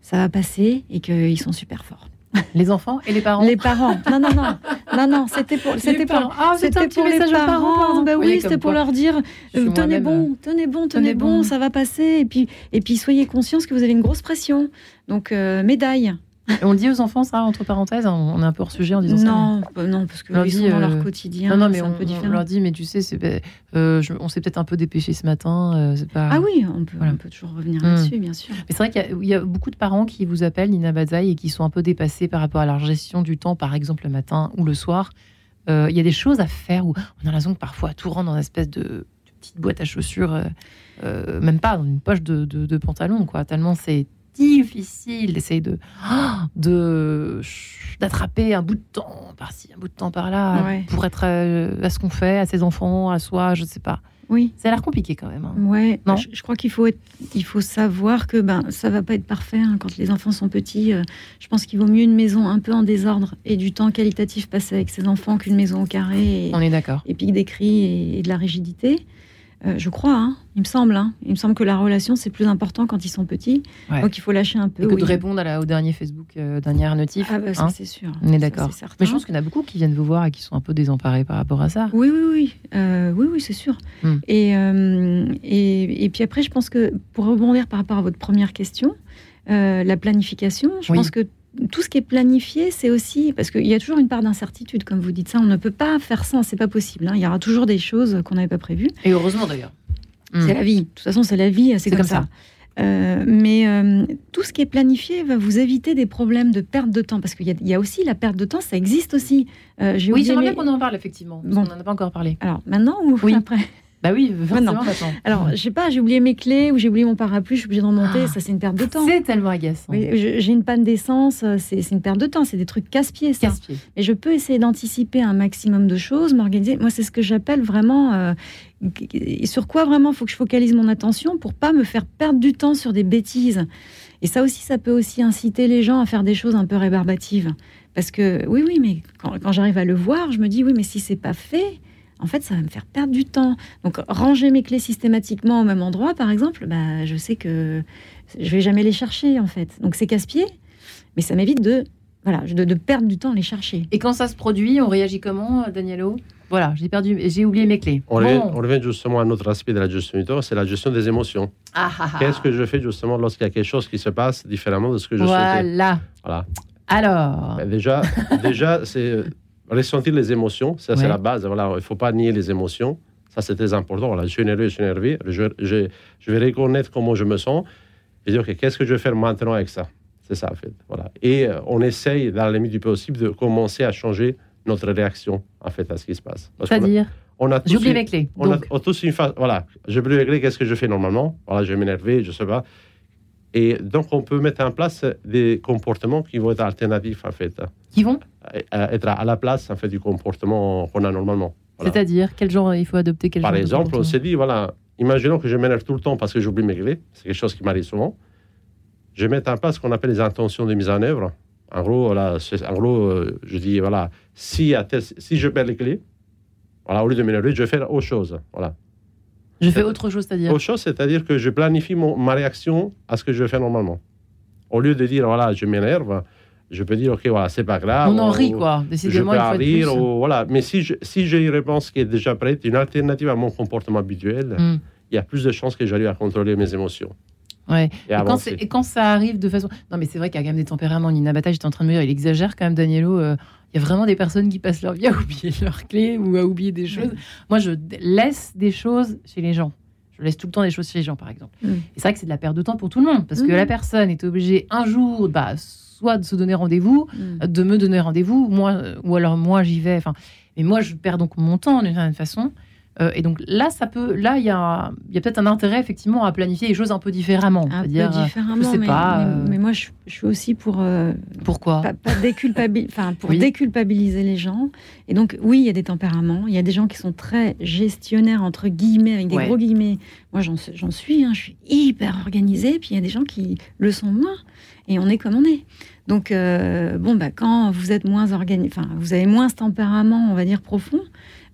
ça va passer et qu'ils sont super forts. les enfants et les parents. Les parents, non non non non non, c'était pour c'était pour parents. Ah, c'était un c'était pour les parents. parents. Bah voyez oui, c'était pour leur dire euh, tenez bon, tenez bon, tenez, bon. ça va passer. Et puis, et puis soyez conscients que vous avez une grosse pression. Donc, euh, médaille. Et on le dit aux enfants, ça, entre parenthèses, on on est un peu hors sujet en disant ça. Non, bah non, parce que On leur ils dit, sont dans euh, leur quotidien. Non, non, mais on, un peu on leur dit, mais tu sais, c'est, ben, euh, je- on s'est peut-être un peu dépêché ce matin. euh, c'est pas... Ah oui, on peut, Voilà. on peut toujours revenir Mm. là-dessus, bien sûr. Mais c'est vrai qu'il y a- il y, a beaucoup de parents qui vous appellent, Nina Bazaï, et qui sont un peu dépassés par rapport à leur gestion du temps, par exemple le matin ou le soir. Euh, Il y a des choses à faire où on a l'impression que parfois tout rentre dans une espèce de, petite boîte à chaussures, euh, euh, même pas dans une poche de, de- de pantalon, quoi. Tellement c'est difficile d'essayer de de d'attraper un bout de temps par-ci, un bout de temps par-là, Ouais. pour être à ce qu'on fait, à ses enfants, à soi, je sais pas. Oui. Ça a l'air compliqué quand même. hein. Ouais, Non? je, je crois qu'il faut, être- il faut savoir que ben, ça va pas être parfait hein, quand les enfants sont petits. euh, je pense qu'il vaut mieux une maison un peu en désordre et du temps qualitatif passé avec ses enfants qu'une maison au carré et, On est d'accord. et puis des cris et, et de la rigidité. Euh, je crois, hein, il me semble. hein. il me semble que la relation, c'est plus important quand ils sont petits. Ouais. Donc il faut lâcher un peu. Et que oui. de répondre à la- au dernier Facebook, euh, dernière notif. Ah bah, ça, hein. c'est sûr. On est Ça, d'accord. Mais je pense qu'il y en a beaucoup qui viennent vous voir et qui sont un peu désemparés par rapport à ça. Oui, oui, oui. Euh, oui, oui, c'est sûr. Hmm. Et, euh, et, et puis après, je pense que pour rebondir par rapport à votre première question, euh, la planification, je Oui. pense que tout ce qui est planifié, c'est aussi parce qu'il y a toujours une part d'incertitude, comme vous dites ça. On ne peut pas faire ça, c'est pas possible. hein. Il y aura toujours des choses qu'on n'avait pas prévues. Et heureusement d'ailleurs. C'est la vie. De toute façon, c'est la vie, c'est comme, ça. Euh, mais euh, tout ce qui est planifié va vous éviter des problèmes de perte de temps, parce qu'il y, a- il y a aussi la perte de temps, ça existe aussi. Euh, Oui, j'aimerais bien qu'on en parle effectivement. parce Bon. qu'on n'en a pas encore parlé. Alors maintenant ou Oui. après? Bah oui, forcément maintenant. Alors, je sais pas, j'ai oublié mes clés ou j'ai oublié mon parapluie, je suis obligée de remonter, Ah. ça c'est une perte de temps. C'est tellement agaçant. Oui, j'ai une panne d'essence, euh, c'est une perte de temps, c'est des trucs casse-pieds ça. Casse-pied. Et je peux essayer d'anticiper un maximum de choses, m'organiser. Moi, c'est ce que j'appelle vraiment. euh, sur quoi vraiment faut que je focalise mon attention pour pas me faire perdre du temps sur des bêtises. Et ça aussi, ça peut aussi inciter les gens à faire des choses un peu rébarbatives. Parce que oui, oui, mais quand, quand j'arrive à le voir, je me dis oui, mais si c'est pas fait, en fait, ça va me faire perdre du temps. Donc, ranger mes clés systématiquement au même endroit, par exemple, bah, je sais que je vais jamais les chercher, en fait. Donc, c'est casse-pied, mais ça m'évite de, voilà, de, de perdre du temps à les chercher. Et quand ça se produit, on réagit comment, Danielo Voilà, j'ai perdu, j'ai oublié mes clés. On, revient, Bon. on revient justement à un autre aspect de la gestion du temps, c'est la gestion des émotions. Ah, ah, ah. Qu'est-ce que je fais justement lorsqu'il y a quelque chose qui se passe différemment de ce que je souhaitais? Voilà. Voilà. Alors, Ben, Déjà, déjà c'est euh, ressentir les émotions. Ça, c'est Ouais. la base. Voilà, il ne faut pas nier les émotions. Ça, c'est très important. Voilà, je suis énervé, je suis énervé. Je, je- je vais reconnaître comment je me sens et dire, OK, qu'est-ce que je vais faire maintenant avec ça? C'est ça, en fait. Voilà. Et euh, on essaye, dans la limite du possible, de commencer à changer notre réaction, en fait, à ce qui se passe. A- c'est-à-dire, on a une- mes clés. on a Donc, on a tous une phase. Voilà, je peux régler qu'est-ce que je fais normalement? Voilà, je vais m'énerver, je sais pas. Et donc, on peut mettre en place des comportements qui vont être alternatifs, en fait, qui vont? À- à être à la place, en fait, du comportement qu'on a normalement. Voilà. C'est-à-dire, quel genre il faut adopter quel Par genre exemple, on s'est dit, voilà, imaginons que je m'énerve tout le temps parce que j'oublie mes clés. C'est quelque chose qui m'arrive souvent. Je mettre en place ce qu'on appelle les intentions de mise en œuvre. En gros, en gros euh, je dis, voilà, si, à tel- si je perds les clés, voilà, au lieu de m'énerver, je vais faire autre chose. Voilà. Je fais autre chose, c'est-à-dire. Autre chose, c'est-à-dire que je planifie mon- ma réaction à ce que je faire normalement. Au lieu de dire, voilà, je m'énerve, je peux dire, OK, voilà, c'est pas grave. On en ou- rit, quoi. Je Décidément, peux il être rire, plus. ou- voilà. Mais si je- si j'ai une réponse qui est déjà prête, une alternative à mon comportement habituel, Hmm. il y a plus de chances que j'arrive à contrôler mes émotions. Ouais. Et, Et quand, et quand ça arrive de façon. Non, mais c'est vrai qu'il y a quand même des tempéraments. Nina Bata, j'étais en train de me dire, il exagère quand même, Danielo. euh, Il y a vraiment des personnes qui passent leur vie à oublier leurs clés ou à oublier des choses. Moi, je laisse des choses chez les gens. Je laisse tout le temps des choses chez les gens, par exemple. Mm. Et c'est vrai que c'est de la perte de temps pour tout le monde. Parce que la personne est obligée un jour, bah, soit de se donner rendez-vous, Mm. de me donner rendez-vous, moi, euh, ou alors moi j'y vais. Enfin, mais moi je perds donc mon temps d'une certaine façon. Euh, et donc là, ça peut, là il y a, y a peut-être un intérêt effectivement à planifier les choses un peu différemment. Un peu différemment, je sais mais, pas, mais- euh, mais moi je, je suis aussi pour euh, pourquoi pas, pas déculpabil- enfin, pour Oui. déculpabiliser les gens. Et donc, oui, il y a des tempéraments. Il y a des gens qui sont très gestionnaires, entre guillemets, avec des Ouais. gros guillemets. Moi, j'en suis- j'en suis. hein, je suis hyper organisée. Puis il y a des gens qui le sont moins. Et on est comme on est. Donc, euh, bon, bah, quand vous êtes moins organisé, enfin, vous avez moins ce tempérament, on va dire, profond,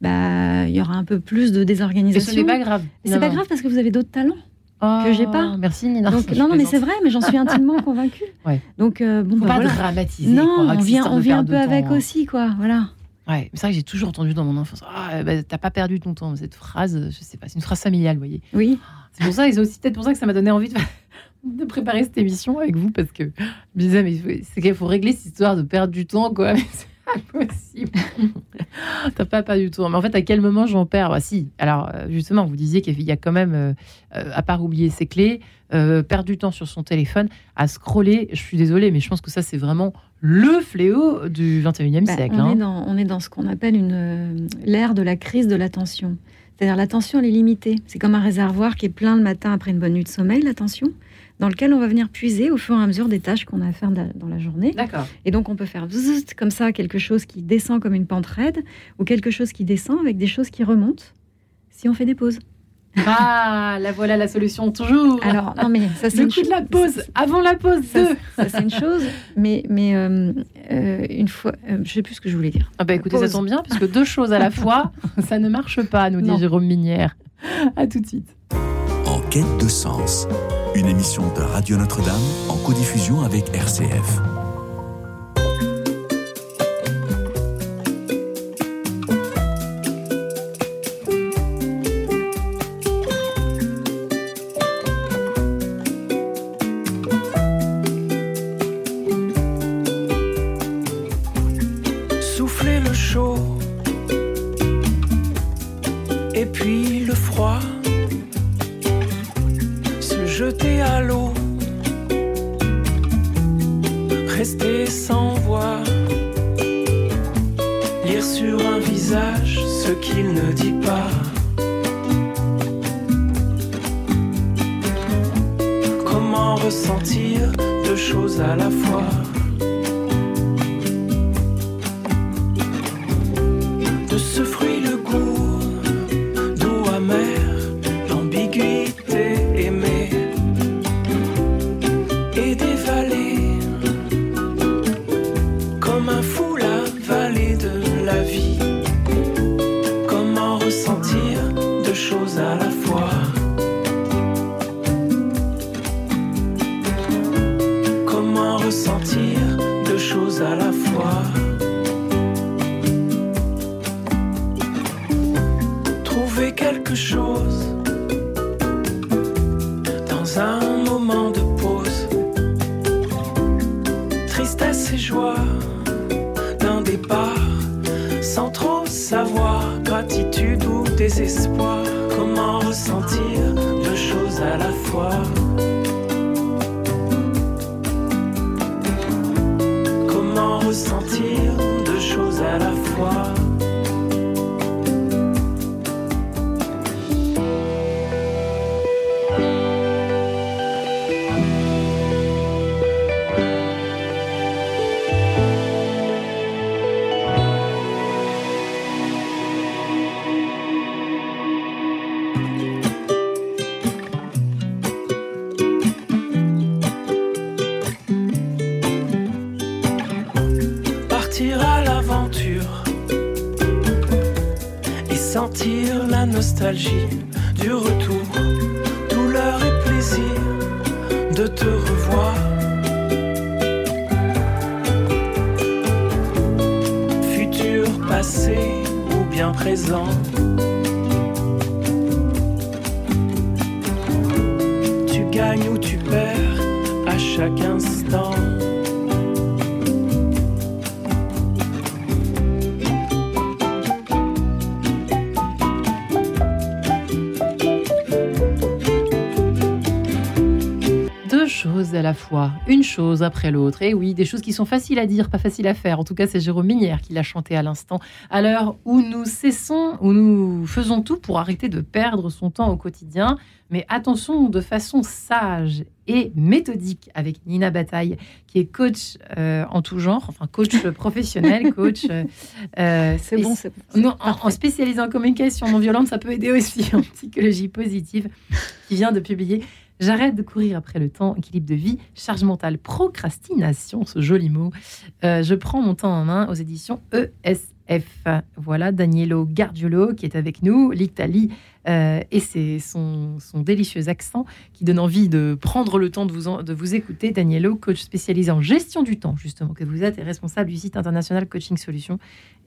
bah, il y aura un peu plus de Et ce désorganisation. n'est pas grave. Mais c'est pas grave parce que vous avez d'autres talents. Oh, que j'ai pas. Merci Nina. Donc, non, non, mais c'est vrai, mais j'en suis intimement convaincue. Ouais. Donc, euh, bon, Faut bah, pas voilà. dramatiser. Non, quoi, on vient, on vient un peu avec temps. aussi, quoi. Voilà. Ouais, mais c'est vrai que j'ai toujours entendu dans mon enfance. Ah, bah, t'as pas perdu ton temps. Cette phrase, je sais pas, c'est une phrase familiale, vous voyez. Oui. C'est pour ça, et c'est aussi peut-être pour ça que ça m'a donné envie de, de préparer cette émission avec vous, parce que je me disais, mais c'est qu'il faut régler cette histoire de perdre du temps, quoi. Mais c'est impossible. T'as pas perdu du temps. Mais en fait, à quel moment j'en perds Bah si. Alors, euh, justement, vous disiez qu'il y a quand même, euh, euh, à part oublier ses clés, euh, perdre du temps sur son téléphone, à scroller. Je suis désolée, mais je pense que ça, c'est vraiment le fléau du 21e Bah, siècle. on, hein. est dans, on est dans ce qu'on appelle une euh, l'ère de la crise de l'attention. C'est-à-dire l'attention, elle est limitée. C'est comme un réservoir qui est plein le matin après une bonne nuit de sommeil, l'attention, dans lequel on va venir puiser au fur et à mesure des tâches qu'on a à faire da- dans la journée. D'accord. Et donc on peut faire zzt comme ça quelque chose qui descend comme une pente raide ou quelque chose qui descend avec des choses qui remontent si on fait des pauses. Ah, la voilà la solution, toujours. Alors non mais ça c'est le une coup de la pause, avant la pause, Ça, deux. ça, c'est une chose, mais, mais euh, euh, une fois, euh, je sais plus ce que je voulais dire. Ah bah écoutez, ça Pause. tombe bien, puisque deux choses à la fois, ça ne marche pas, nous dit Non. Jérôme Minière. À tout de suite. Quête de sens, une émission de Radio Notre-Dame en codiffusion avec RCF. Ressentir deux choses à la fois? trouver quelque chose dans un moment de pause. tristesse et joie d'un départ sans trop savoir gratitude ou désespoir. À la fois, une chose après l'autre. Et oui, des choses qui sont faciles à dire, pas faciles à faire. En tout cas, c'est Jérôme Minière qui l'a chanté à l'instant, à l'heure où nous cessons, où nous faisons tout pour arrêter de perdre son temps au quotidien. Mais attention, de façon sage et méthodique, avec Nina Bataille, qui est coach euh, en tout genre, enfin coach professionnel, coach. euh, euh, C'est bon, c'est c'est non, en, en spécialisé en communication non violente, ça peut aider aussi en psychologie positive, qui vient de publier J'arrête de courir après le temps, équilibre de vie, charge mentale, procrastination, ce joli mot. Euh, je prends mon temps en main aux éditions ESF. Voilà Danielo Gardiolo qui est avec nous, l'Italie, euh, et c'est son, délicieux accent qui donne envie de prendre le temps de vous, de vous écouter. Danielo, coach spécialisé en gestion du temps, justement, que vous êtes, et responsable du site international Coaching Solutions.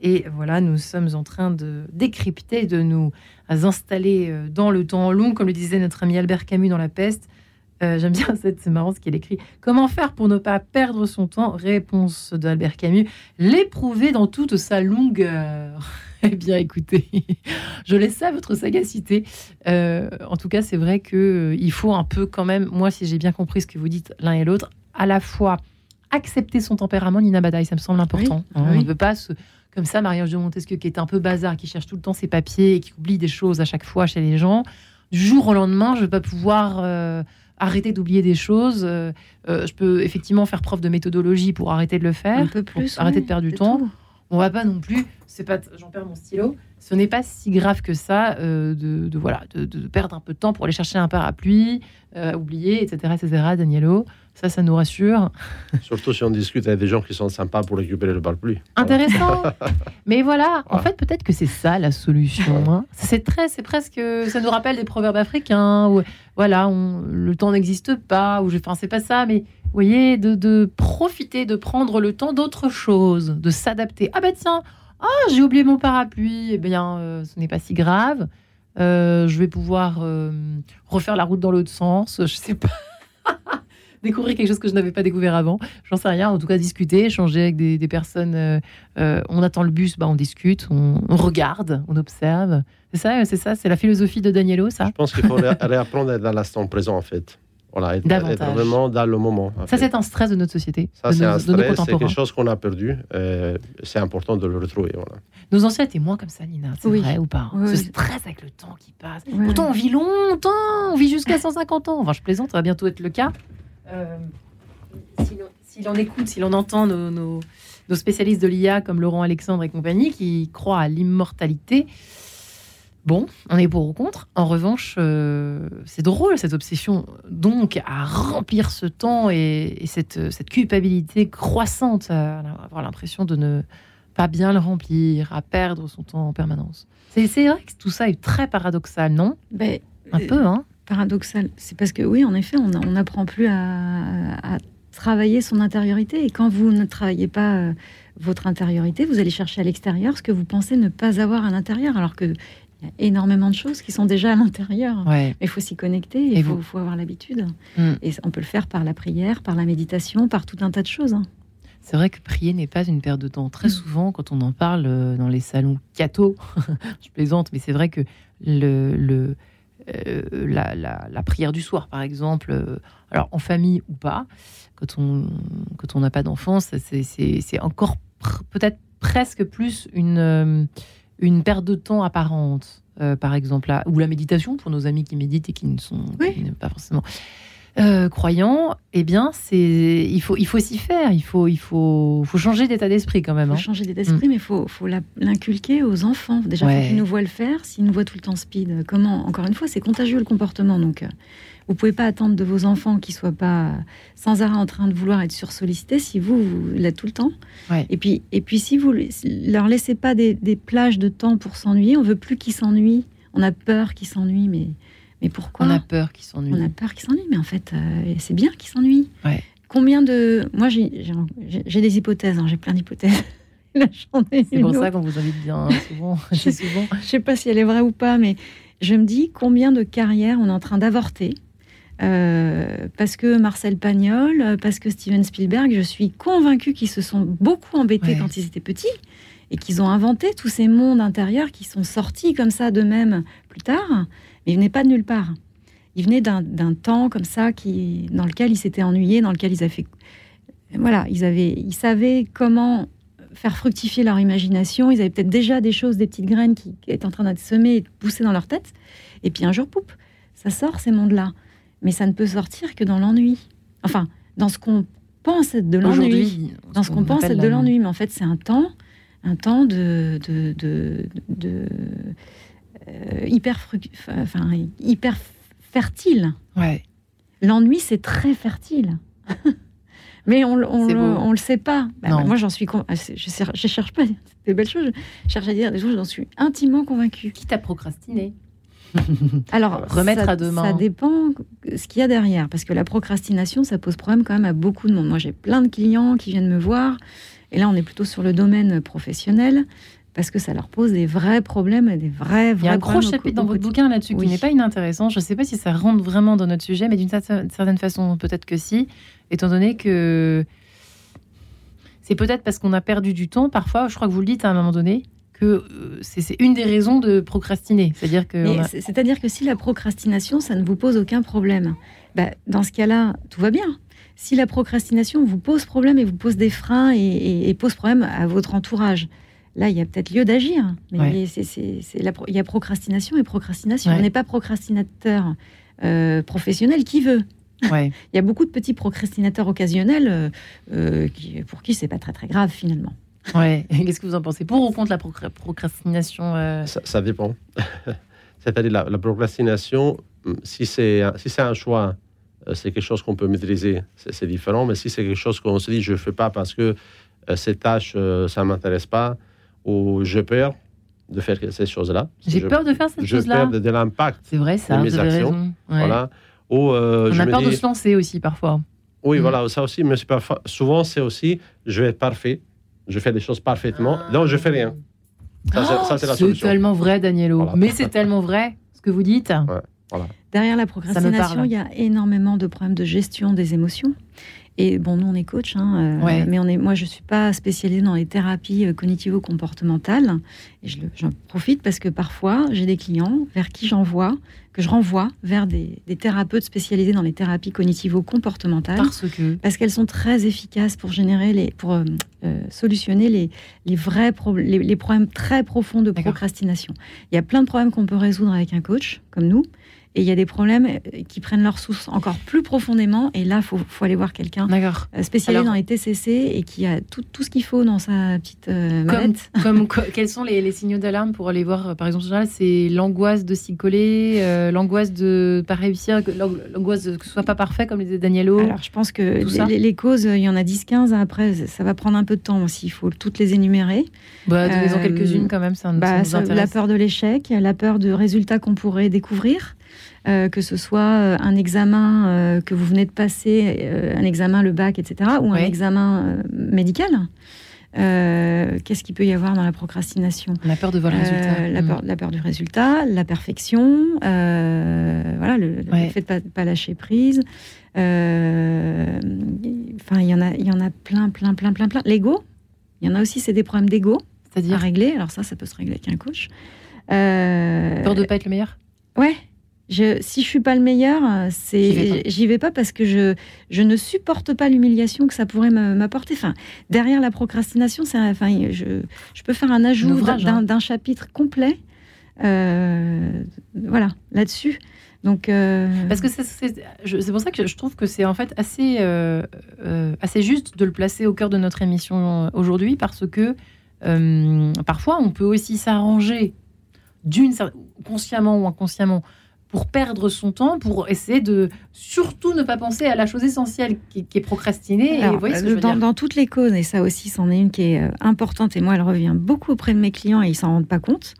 Et voilà, nous sommes en train de décrypter, de nous installer euh, dans le temps long, comme le disait notre ami Albert Camus dans La Peste. Euh, J'aime bien cette, c'est marrant ce qu'il écrit. Comment faire pour ne pas perdre son temps? Réponse d'Albert Camus. L'éprouver dans toute sa longueur. Eh bien, écoutez, je laisse à votre sagacité. Euh, en tout cas, c'est vrai que euh, il faut un peu quand même, moi, si j'ai bien compris ce que vous dites l'un et l'autre, à la fois accepter son tempérament, Nina Badaï, ça me semble important. Oui, Hein, oui. On ne veut pas se, comme ça, Marie-Ange de Montesquieu, qui est un peu bazar, qui cherche tout le temps ses papiers et qui oublie des choses à chaque fois chez les gens. Du jour au lendemain, je ne vais pas pouvoir euh, arrêter d'oublier des choses. Euh, euh, je peux effectivement faire preuve de méthodologie pour arrêter de le faire. un peu plus. arrêter de perdre du temps. tout. On va pas non plus, c'est pas, j'en perds mon stylo. Ce n'est pas si grave que ça euh, de, de, voilà de, de perdre un peu de temps pour aller chercher un parapluie, euh, oublier, etc., etc. Danielo, ça, ça nous rassure. Surtout si on discute avec des gens qui sont sympas pour récupérer le parapluie. Intéressant. Mais voilà, en fait, peut-être que c'est ça la solution. hein. C'est très, c'est presque, ça nous rappelle des proverbes africains où, voilà, on- le temps n'existe pas, ou je, c'est pas ça, mais vous voyez, de, de profiter, de prendre le temps d'autre chose, de s'adapter. Ah bah tiens, ah j'ai oublié mon parapluie. Eh bien, euh, ce n'est pas si grave. Euh, je vais pouvoir euh, refaire la route dans l'autre sens. Je sais pas. Découvrir quelque chose que je n'avais pas découvert avant. J'en sais rien. En tout cas, discuter, échanger avec des, personnes. on attend le bus, bah, on discute, on, regarde, on observe. C'est ça, c'est ça, c'est la philosophie de Danielo, ça? Je pense qu'il faut ré- réapprendre à être dans l'instant présent, en fait. Voilà, être, Davantage. être vraiment dans le moment. en Ça, c'est un stress de notre société, Ça, de, c'est nos, un stress, c'est quelque chose qu'on a perdu. euh, c'est important de le retrouver. Voilà. Nos anciens étaient moins comme ça, Nina. C'est Oui. vrai ou pas? Oui, Ce oui. stress avec le temps qui passe. Ouais. Pourtant, on vit longtemps, on vit jusqu'à 150 ans. Enfin, je plaisante, ça va bientôt être le cas. Euh, si l'on- si l'on écoute, si l'on entend nos, nos- nos spécialistes de l'IA comme Laurent Alexandre et compagnie qui croient à l'immortalité, bon, on est pour ou contre. En revanche, euh, c'est drôle cette obsession donc à remplir ce temps et, et cette, cette culpabilité croissante à avoir l'impression de ne pas bien le remplir, à perdre son temps en permanence. C'est vrai que tout ça est très paradoxal, non? Ben, Un euh, peu, hein paradoxal. C'est parce que oui, en effet, on on n'apprend plus à, à travailler son intériorité. Et quand vous ne travaillez pas euh, votre intériorité, vous allez chercher à l'extérieur ce que vous pensez ne pas avoir à l'intérieur, alors que il y a énormément de choses qui sont déjà à l'intérieur. Ouais. Mais il faut s'y connecter, il faut, avoir l'habitude. Mm. Et on peut le faire par la prière, par la méditation, par tout un tas de choses. hein. C'est vrai que prier n'est pas une perte de temps. Très Mm. souvent, quand on en parle euh, dans les salons catho, je plaisante, mais c'est vrai que le, le, euh, la, la- la prière du soir, par exemple, euh, alors en famille ou pas, quand on quand on n'a pas d'enfants, ça, c'est- encore pr- peut-être presque plus une, euh, une perte de temps apparente, euh, par exemple, là, ou la méditation pour nos amis qui méditent et qui ne sont Oui. qui ne- pas forcément euh, croyants. Eh bien, c'est il faut il faut s'y faire, il faut il faut faut changer d'état d'esprit quand même. Il hein. faut changer d'état d'esprit, mais il faut, faut l'inculquer aux enfants. Déjà, Ouais. faut qu'ils nous voient le faire. S'ils nous voient tout le temps speed, comment? Encore une fois, c'est contagieux le comportement. Donc, euh, vous pouvez pas attendre de vos enfants qu'ils soient pas sans arrêt en train de vouloir être sursollicités si vous, vous l'êtes tout le temps. Ouais. Et puis, et puis, si vous leur laissez pas des, des plages de temps pour s'ennuyer, on veut plus qu'ils s'ennuient. On a peur qu'ils s'ennuient, mais, mais pourquoi? On a peur qu'ils s'ennuient. on a peur qu'ils s'ennuient, mais en fait, euh, c'est bien qu'ils s'ennuient. Ouais. Combien de. Moi, j'ai- des hypothèses, hein, j'ai plein d'hypothèses. C'est pour ça qu'on vous invite bien souvent. assez souvent. Je sais pas si elle est vraie ou pas, mais je me dis combien de carrières on est en train d'avorter. Euh, parce que Marcel Pagnol, euh, parce que Steven Spielberg, je suis convaincue qu'ils se sont beaucoup embêtés Ouais. quand ils étaient petits et qu'ils ont inventé tous ces mondes intérieurs qui sont sortis comme ça d'eux-mêmes plus tard, mais ils venaient pas de nulle part. Ils venaient d'un temps comme ça qui, dans lequel ils s'étaient ennuyés, dans lequel ils avaient fait. Voilà, ils, avaient, ils savaient comment faire fructifier leur imagination. Ils avaient peut-être déjà des choses, des petites graines qui, qui étaient en train d'être semées et de pousser dans leur tête. Et puis un jour, poup, ça sort ces mondes-là. Mais ça ne peut sortir que dans l'ennui. Enfin, dans ce qu'on pense être de l'ennui. Dans ce qu'on pense être de l'ennui. Mais en fait, c'est un temps, un temps de, de, de, de- euh, hyper, fruc- enfin, hyper fertile. Ouais. L'ennui, c'est très fertile. Mais on, on, le- on le sait pas. Bah, Non. moi, j'en suis. con- ah, Je, je cherche pas des belles choses. Je cherche à dire des choses. J'en suis intimement convaincue. Quitte à procrastiner. Alors, Remettre ça, à demain. Ça dépend ce qu'il y a derrière, parce que la procrastination, ça pose problème quand même à beaucoup de monde. Moi, j'ai plein de clients qui viennent me voir, et là, on est plutôt sur le domaine professionnel, parce que ça leur pose des vrais problèmes, et des vrais, vrais Il y a un gros chapitre dans votre bouquin là-dessus Oui. qui n'est pas inintéressant. Je ne sais pas si ça rentre vraiment dans notre sujet, mais d'une cer- certaine façon, peut-être que si, étant donné que c'est peut-être parce qu'on a perdu du temps. Parfois, je crois que vous le dites à un moment donné, que euh, c'est une des raisons de procrastiner. C'est-à-dire que. A- C'est-à-dire que si la procrastination, ça ne vous pose aucun problème, bah, dans ce cas-là, tout va bien. Si la procrastination vous pose problème et vous pose des freins et, et- et pose problème à votre entourage, là, il y a peut-être lieu d'agir. Mais Ouais. c'est- il y a procrastination et procrastination. Ouais. On n'est pas procrastinateur euh, professionnel qui veut. Ouais. Il y a beaucoup de petits procrastinateurs occasionnels euh, euh, qui, pour qui c'est pas très très grave finalement. Ouais. Qu'est-ce que vous en pensez? Pour ou contre la procra- procrastination euh, Ça, ça dépend. C'est-à-dire la, la procrastination, hum, si c'est un- si c'est un choix, euh, c'est quelque chose qu'on peut maîtriser, c'est différent. Mais si c'est quelque chose qu'on se dit je fais pas parce que euh, ces tâches euh, ça m'intéresse pas ou j'ai peur de faire ces choses-là. J'ai peur de faire cette J'ai chose-là. peur de, de l'impact, C'est vrai, ça. de mes actions. Ouais. voilà. Ou euh, On je a peur de se lancer aussi parfois. Oui, Mm. voilà, ça aussi, mais souvent c'est aussi je vais être parfait, je fais les choses parfaitement, Ah. donc je fais rien. Ça, c'est- ça, c'est la c'est solution. tellement vrai, Danielo. Voilà. Mais c'est tellement vrai ce que vous dites. Derrière la procrastination, il y a énormément de problèmes de gestion des émotions. Et bon, nous, on est coach, hein, euh, Ouais. mais on est, moi, je ne suis pas spécialisée dans les thérapies euh, cognitivo-comportementales. Et j'en profite parce que parfois, j'ai des clients vers qui j'envoie, que je renvoie vers des, des thérapeutes spécialisés dans les thérapies cognitivo-comportementales. Parce que. Parce qu'elles sont très efficaces pour générer les, pour euh, solutionner les, les vrais problèmes, les, les problèmes très profonds de procrastination. Il y a plein de problèmes qu'on peut résoudre avec un coach comme nous, et il y a des problèmes euh, qui prennent leur source encore plus profondément. Et là, faut, faut aller voir quelqu'un euh, spécialisé dans les TCC et qui a tout, tout ce qu'il faut dans sa petite euh, mallette. comme, co- quels sont les, les signaux d'alarme pour aller voir, euh, par exemple, c'est l'angoisse de s'y coller, euh, l'angoisse de pas réussir, l'angoisse de que ce soit pas parfait, comme le disait Danielo. Alors, je pense que les, les causes, il y en a 10-15. Après, ça va prendre un peu de temps aussi. Il faut toutes les énumérer. bah, euh, quelques-unes quand même, ça, Bah, ça- la peur de l'échec, la peur de résultats qu'on pourrait découvrir, euh, que ce soit euh, un examen euh, que vous venez de passer, euh, un examen, le bac, etc., ou un examen médical. Qu'est-ce qu'il peut y avoir dans la procrastination? On a peur de voir le résultat. la, Mm. peur, la peur du résultat, la perfection, voilà, le, fait de pas, pas lâcher prise. Enfin, il y en a, il y en a plein, plein, plein, plein, plein. L'ego, il y en a aussi, c'est des problèmes d'ego à C'est-à-dire régler. Alors ça, ça peut se régler avec un coach. Euh, peur de pas être le meilleur? Ouais. Je, si je suis pas le meilleur, euh, J'y vais pas parce que je, je ne supporte pas l'humiliation que ça pourrait m'apporter. Enfin, derrière la procrastination, c'est un- enfin, je, je peux faire un ajout d'un hein. d'un chapitre complet, euh, voilà, là-dessus. Donc, euh, Parce que c'est- pour ça que je trouve que c'est en fait assez, euh, euh, assez juste de le placer au cœur de notre émission aujourd'hui, parce que parfois on peut aussi s'arranger d'une consciemment ou inconsciemment pour perdre son temps, pour essayer de surtout ne pas penser à la chose essentielle qui, qui est procrastiner. et Alors, vous voyez ce que je veux dans, dire dans toutes les causes, et ça aussi, c'en est une qui est euh, importante, et moi, elle revient beaucoup auprès de mes clients et ils s'en rendent pas compte.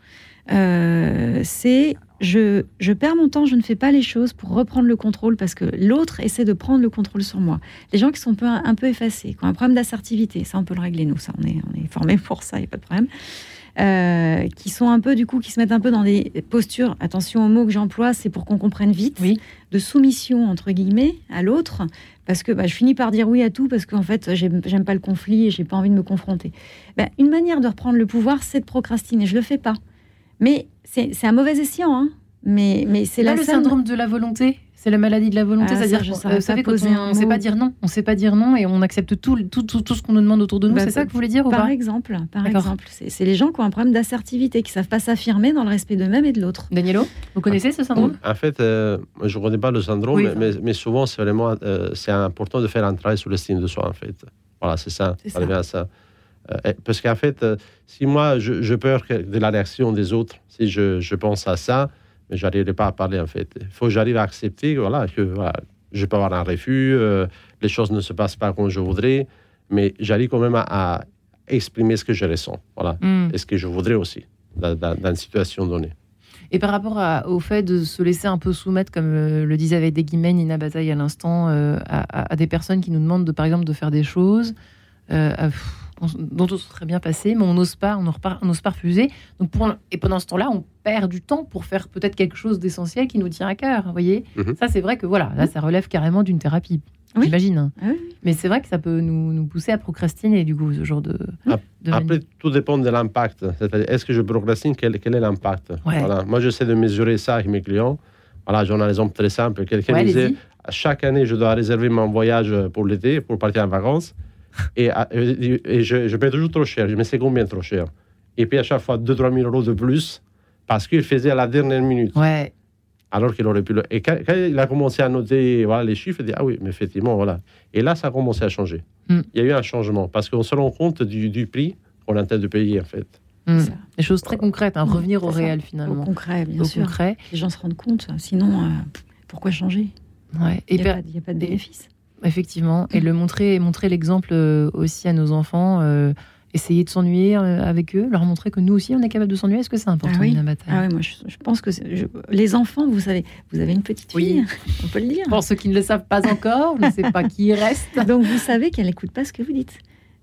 euh, c'est je, je perds mon temps, je ne fais pas les choses pour reprendre le contrôle parce que l'autre essaie de prendre le contrôle sur moi. Les gens qui sont un peu, un peu effacés, qui ont un problème d'assertivité, ça on peut le régler nous, ça on est, on est formés pour ça, il n'y a pas de problème. Euh, qui sont un peu du coup, qui se mettent un peu dans des postures. Attention aux mots que j'emploie, c'est pour qu'on comprenne vite Oui. de soumission entre guillemets à l'autre, parce que bah, je finis par dire oui à tout parce qu'en fait j'aime pas le conflit et j'ai pas envie de me confronter. Ben, une manière de reprendre le pouvoir, c'est de procrastiner. Je le fais pas, mais c'est un mauvais escient, hein. Mais mais c'est la le syndrome de la volonté? C'est la maladie de la volonté, Ah, ça, c'est-à-dire vous savez quand on ne sait pas dire non, on sait pas dire non et on accepte tout, tout, tout, tout ce qu'on nous demande autour de nous. Bah, c'est ça que vous voulez dire ou Par pas exemple, par exemple, c'est les gens qui ont un problème d'assertivité, qui savent pas s'affirmer dans le respect d'eux-mêmes et de l'autre. Danielo, vous connaissez ce syndrome? En fait, euh, je ne connais pas le syndrome, Oui, mais, mais souvent, c'est vraiment euh, c'est important de faire un travail sur l'estime de soi, en fait. Voilà, c'est ça. C'est Ça ça. revient à ça. Euh, parce qu'en fait, euh, si moi, je, je peur de la réaction des autres, si je, je pense à ça, mais je n'arriverai pas à parler, en fait. Il faut que j'arrive à accepter voilà, que voilà, je peux avoir un refus, euh, les choses ne se passent pas comme je voudrais, mais j'arrive quand même à, à exprimer ce que je ressens, voilà, Hmm. et ce que je voudrais aussi dans, dans- dans une situation donnée. Et par rapport à- au fait de se laisser un peu soumettre, comme euh, le disait avec des guillemets Nina Bataille à l'instant, euh, à, à- à des personnes qui nous demandent, de, par exemple, de faire des choses euh, à- pff, dont on se serait bien passé, mais on n'ose pas, on n'ose pas, refuser. Donc pour, et pendant ce temps-là, on perd du temps pour faire peut-être quelque chose d'essentiel qui nous tient à cœur. Vous voyez? Mhm. Ça, c'est vrai que voilà, là, ça relève carrément d'une thérapie. Oui. J'imagine. hein. Ah oui, Mais c'est vrai que ça peut nous, nous pousser à procrastiner, du coup, ce genre de. de Après, tout dépend de l'impact. Est-ce que je procrastine? Quel, quel est l'impact? Ouais. voilà. Moi, j'essaie de mesurer ça avec mes clients. Voilà, j'en ai un exemple très simple. Quelqu'un Ouais, disait chaque année, je dois réserver mon voyage pour l'été, pour partir en vacances. Et je, je paie toujours trop cher. Je me combien trop cher Et puis, à chaque fois, 2-3 000 euros de plus parce qu'il faisait à la dernière minute. Ouais. Alors qu'il aurait pu le. Et quand, quand il a commencé à noter voilà, les chiffres, il dit Ah oui, mais effectivement, voilà. Et là, ça a commencé à changer. Mm. Il y a eu un changement parce qu'on se rend compte du, du prix qu'on est en train de payer, en fait. Ça. Des choses très concrètes, hein, Mmh, revenir au ça. réel Au finalement. concret, bien Au sûr. concret. Les gens se rendent compte. Sinon, euh, pourquoi changer? Ouais. Et Il n'y a, a pas de bénéfice. Effectivement, et le montrer, montrer l'exemple euh, aussi à nos enfants, euh, essayer de s'ennuyer euh, avec eux, leur montrer que nous aussi on est capable de s'ennuyer. Est-ce que c'est important, Ah oui. Nina Bataille Ah oui, moi je, je pense que je- les enfants, vous savez, vous avez une petite Oui. fille, on peut le dire. Pour ceux qui ne le savent pas encore, je ne sais pas qui y reste. Donc vous savez qu'elle n'écoute pas ce que vous dites,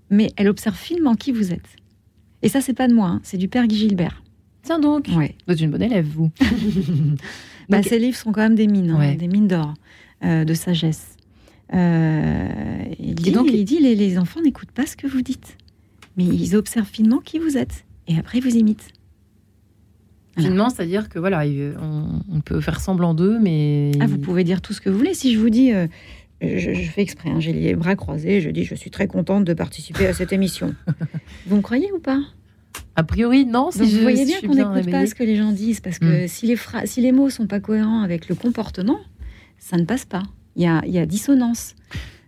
mais elle observe finement qui vous êtes. Et ça, c'est pas de moi, hein, c'est du père Guy Gilbert. Tiens donc, Ouais. vous êtes une bonne élève, vous. Bah, Donc- ces livres sont quand même des mines, hein, Ouais. des mines d'or, euh, de sagesse. Euh, il dit, donc- il dit les, les enfants n'écoutent pas ce que vous dites, mais ils observent finement qui vous êtes, et après ils vous imitent. Voilà. Finement, c'est-à-dire que voilà, il- on, on peut faire semblant d'eux, mais Ah, vous pouvez dire tout ce que vous voulez. Si je vous dis, euh, je, je fais exprès, hein, j'ai les bras croisés, je dis, je suis très contente de participer à cette émission. vous me croyez ou pas? A priori, non. Si Donc, je, Vous voyez bien qu'on n'écoute pas ce que les gens disent, parce que si, les phra- si les mots sont pas cohérents avec le comportement, ça ne passe pas. Il y a, y a dissonance.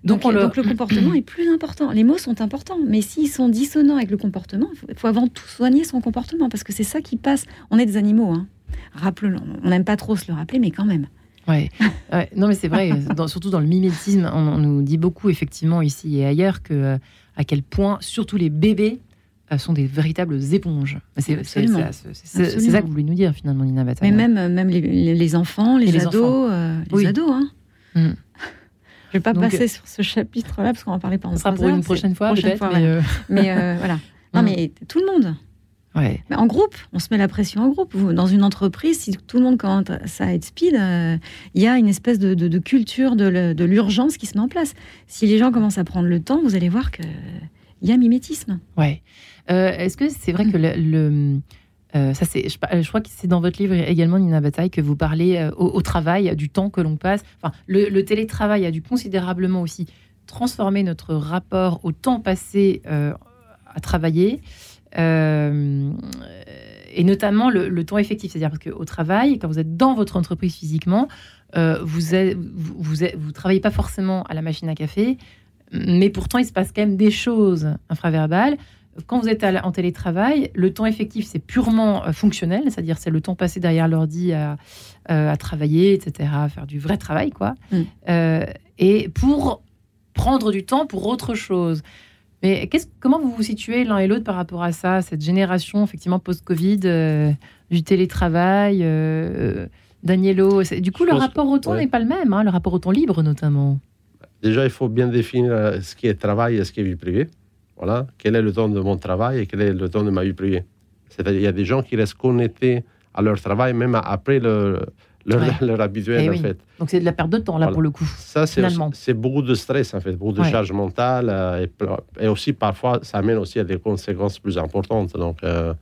Donc, Donc, on le- donc le comportement est plus important. Les mots sont importants, mais s'ils sont dissonants avec le comportement, il faut, avant tout soigner son comportement, parce que c'est ça qui passe. On est des animaux, hein. Rappelons, on n'aime pas trop se le rappeler, mais quand même. Ouais. Ouais. Non, mais c'est vrai, dans- surtout dans le mimétisme, on, on nous dit beaucoup, effectivement, ici et ailleurs, que euh, à quel point, surtout les bébés, euh, sont des véritables éponges. C'est ça que vous voulez nous dire, finalement, Nina Bataille. Mais même, même les, enfants, les, Et les ados, enfants. euh, les Oui. ados, hein. Mm. Je vais pas Donc, passer sur ce chapitre-là parce qu'on va en parler pendant sera trois pour une prochaine fois, prochaine peut-être. fois, mais, voilà. euh, Mais euh, voilà. Non, Mm. mais tout le monde. Ouais. Mais en groupe, on se met la pression en groupe. Dans une entreprise, si tout le monde commence à être speed, euh, il y a une espèce de, de- de culture de l'urgence qui se met en place. Si les gens commencent à prendre le temps, vous allez voir qu'il y a mimétisme. Ouais. Euh, Est-ce que c'est vrai que le, le- euh, ça c'est, je, je crois que c'est dans votre livre également Nina Bataille que vous parlez euh, au, travail du temps que l'on passe. Enfin, le, télétravail a dû considérablement aussi transformer notre rapport au temps passé euh, à travailler. Et notamment le, temps effectif, c'est-à-dire parce qu'au travail, quand vous êtes dans votre entreprise physiquement, vous, êtes- travaillez pas forcément à la machine à café, mais pourtant il se passe quand même des choses infraverbales. Quand vous êtes en télétravail, le temps effectif c'est purement euh, fonctionnel, c'est-à-dire c'est le temps passé derrière l'ordi à, euh, à travailler, etc., à faire du vrai travail, quoi. Mm. Euh, et pour prendre du temps pour autre chose. Mais comment vous vous situez l'un et l'autre par rapport à ça, cette génération effectivement post-Covid, euh, du télétravail euh, Danielo, c'est- du coup, Je le rapport au temps ouais. n'est pas le même, hein, le rapport au temps libre notamment. Déjà, il faut bien définir ce qui est travail et ce qui est vie privée. Voilà. Quel est le temps de mon travail et quel est le temps de ma vie privée? C'est-à-dire, il y a des gens qui restent connectés à leur travail même après le, leur, Ouais. leur habituel, Eh en fait. Donc c'est de la perte de temps là Voilà. pour le coup. Ça, c'est beaucoup de stress, en fait, beaucoup de Ouais. charge mentale. euh, et, aussi, parfois, ça amène aussi à des conséquences plus importantes. Donc, euh,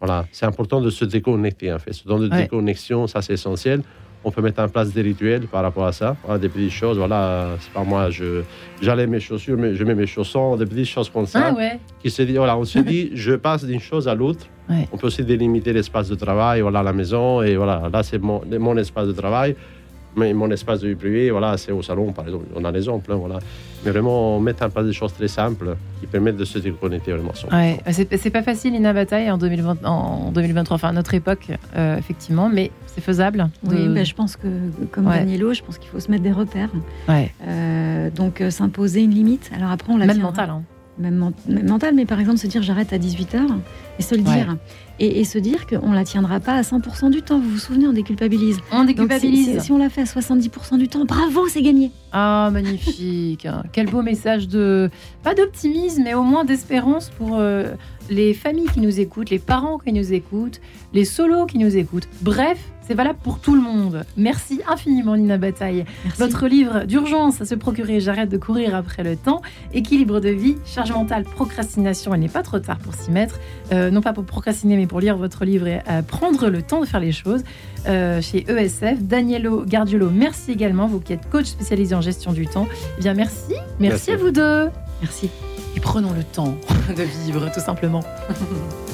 voilà, c'est important de se déconnecter, en fait. Ce temps de Ouais. déconnexion, ça, c'est essentiel. On peut mettre en place des rituels par rapport à ça, des petites choses. Voilà, c'est pas moi, je, j'allais mes chaussures, mais je mets mes chaussons, des petites choses comme ça. Ah ouais. Qui se dit, voilà, on se dit, je passe d'une chose à l'autre. Ouais. On peut aussi délimiter l'espace de travail, voilà, la maison, et voilà, là, c'est mon, mon espace de travail. Mais mon espace de vie privée, voilà, c'est au salon, par exemple. On a l'exemple, hein, voilà. Mais vraiment, mettre en place des choses très simples qui permettent de se déconnecter vraiment. Ouais, c'est c'est pas facile, Ina Bataille, en, 2020, en 2023, enfin à notre époque, euh, effectivement, mais c'est faisable. de- Oui, ben, je pense que, comme Ouais. Danielo, je pense qu'il faut se mettre des repères. Ouais. Euh, donc, euh, s'imposer une limite. Alors après, on la Même tiendra. mental. Hein. même, men- même mental, mais par exemple se dire j'arrête à 18h et se le Ouais. dire. Et, et se dire qu'on la tiendra pas à 100% du temps. Vous vous souvenez, on déculpabilise. On Donc si, déculpabilise. si- si on l'a fait à 70% du temps, bravo, c'est gagné. Ah, magnifique. Quel beau message de, pas d'optimisme, mais au moins d'espérance pour euh, les familles qui nous écoutent, les parents qui nous écoutent, les solos qui nous écoutent. Bref, c'est valable pour tout le monde. Merci infiniment, Nina Bataille. Merci. Votre livre d'urgence à se procurer, j'arrête de courir après le temps, équilibre de vie, charge mentale, procrastination, il n'est pas trop tard pour s'y mettre, Euh, non pas pour procrastiner, mais pour lire votre livre et euh, prendre le temps de faire les choses euh, chez ESF. Danielo Gardiolo, merci également, vous qui êtes coach spécialisé en gestion du temps. Eh bien, merci, merci, Merci. à vous deux. Merci. Et prenons le temps de vivre, tout simplement.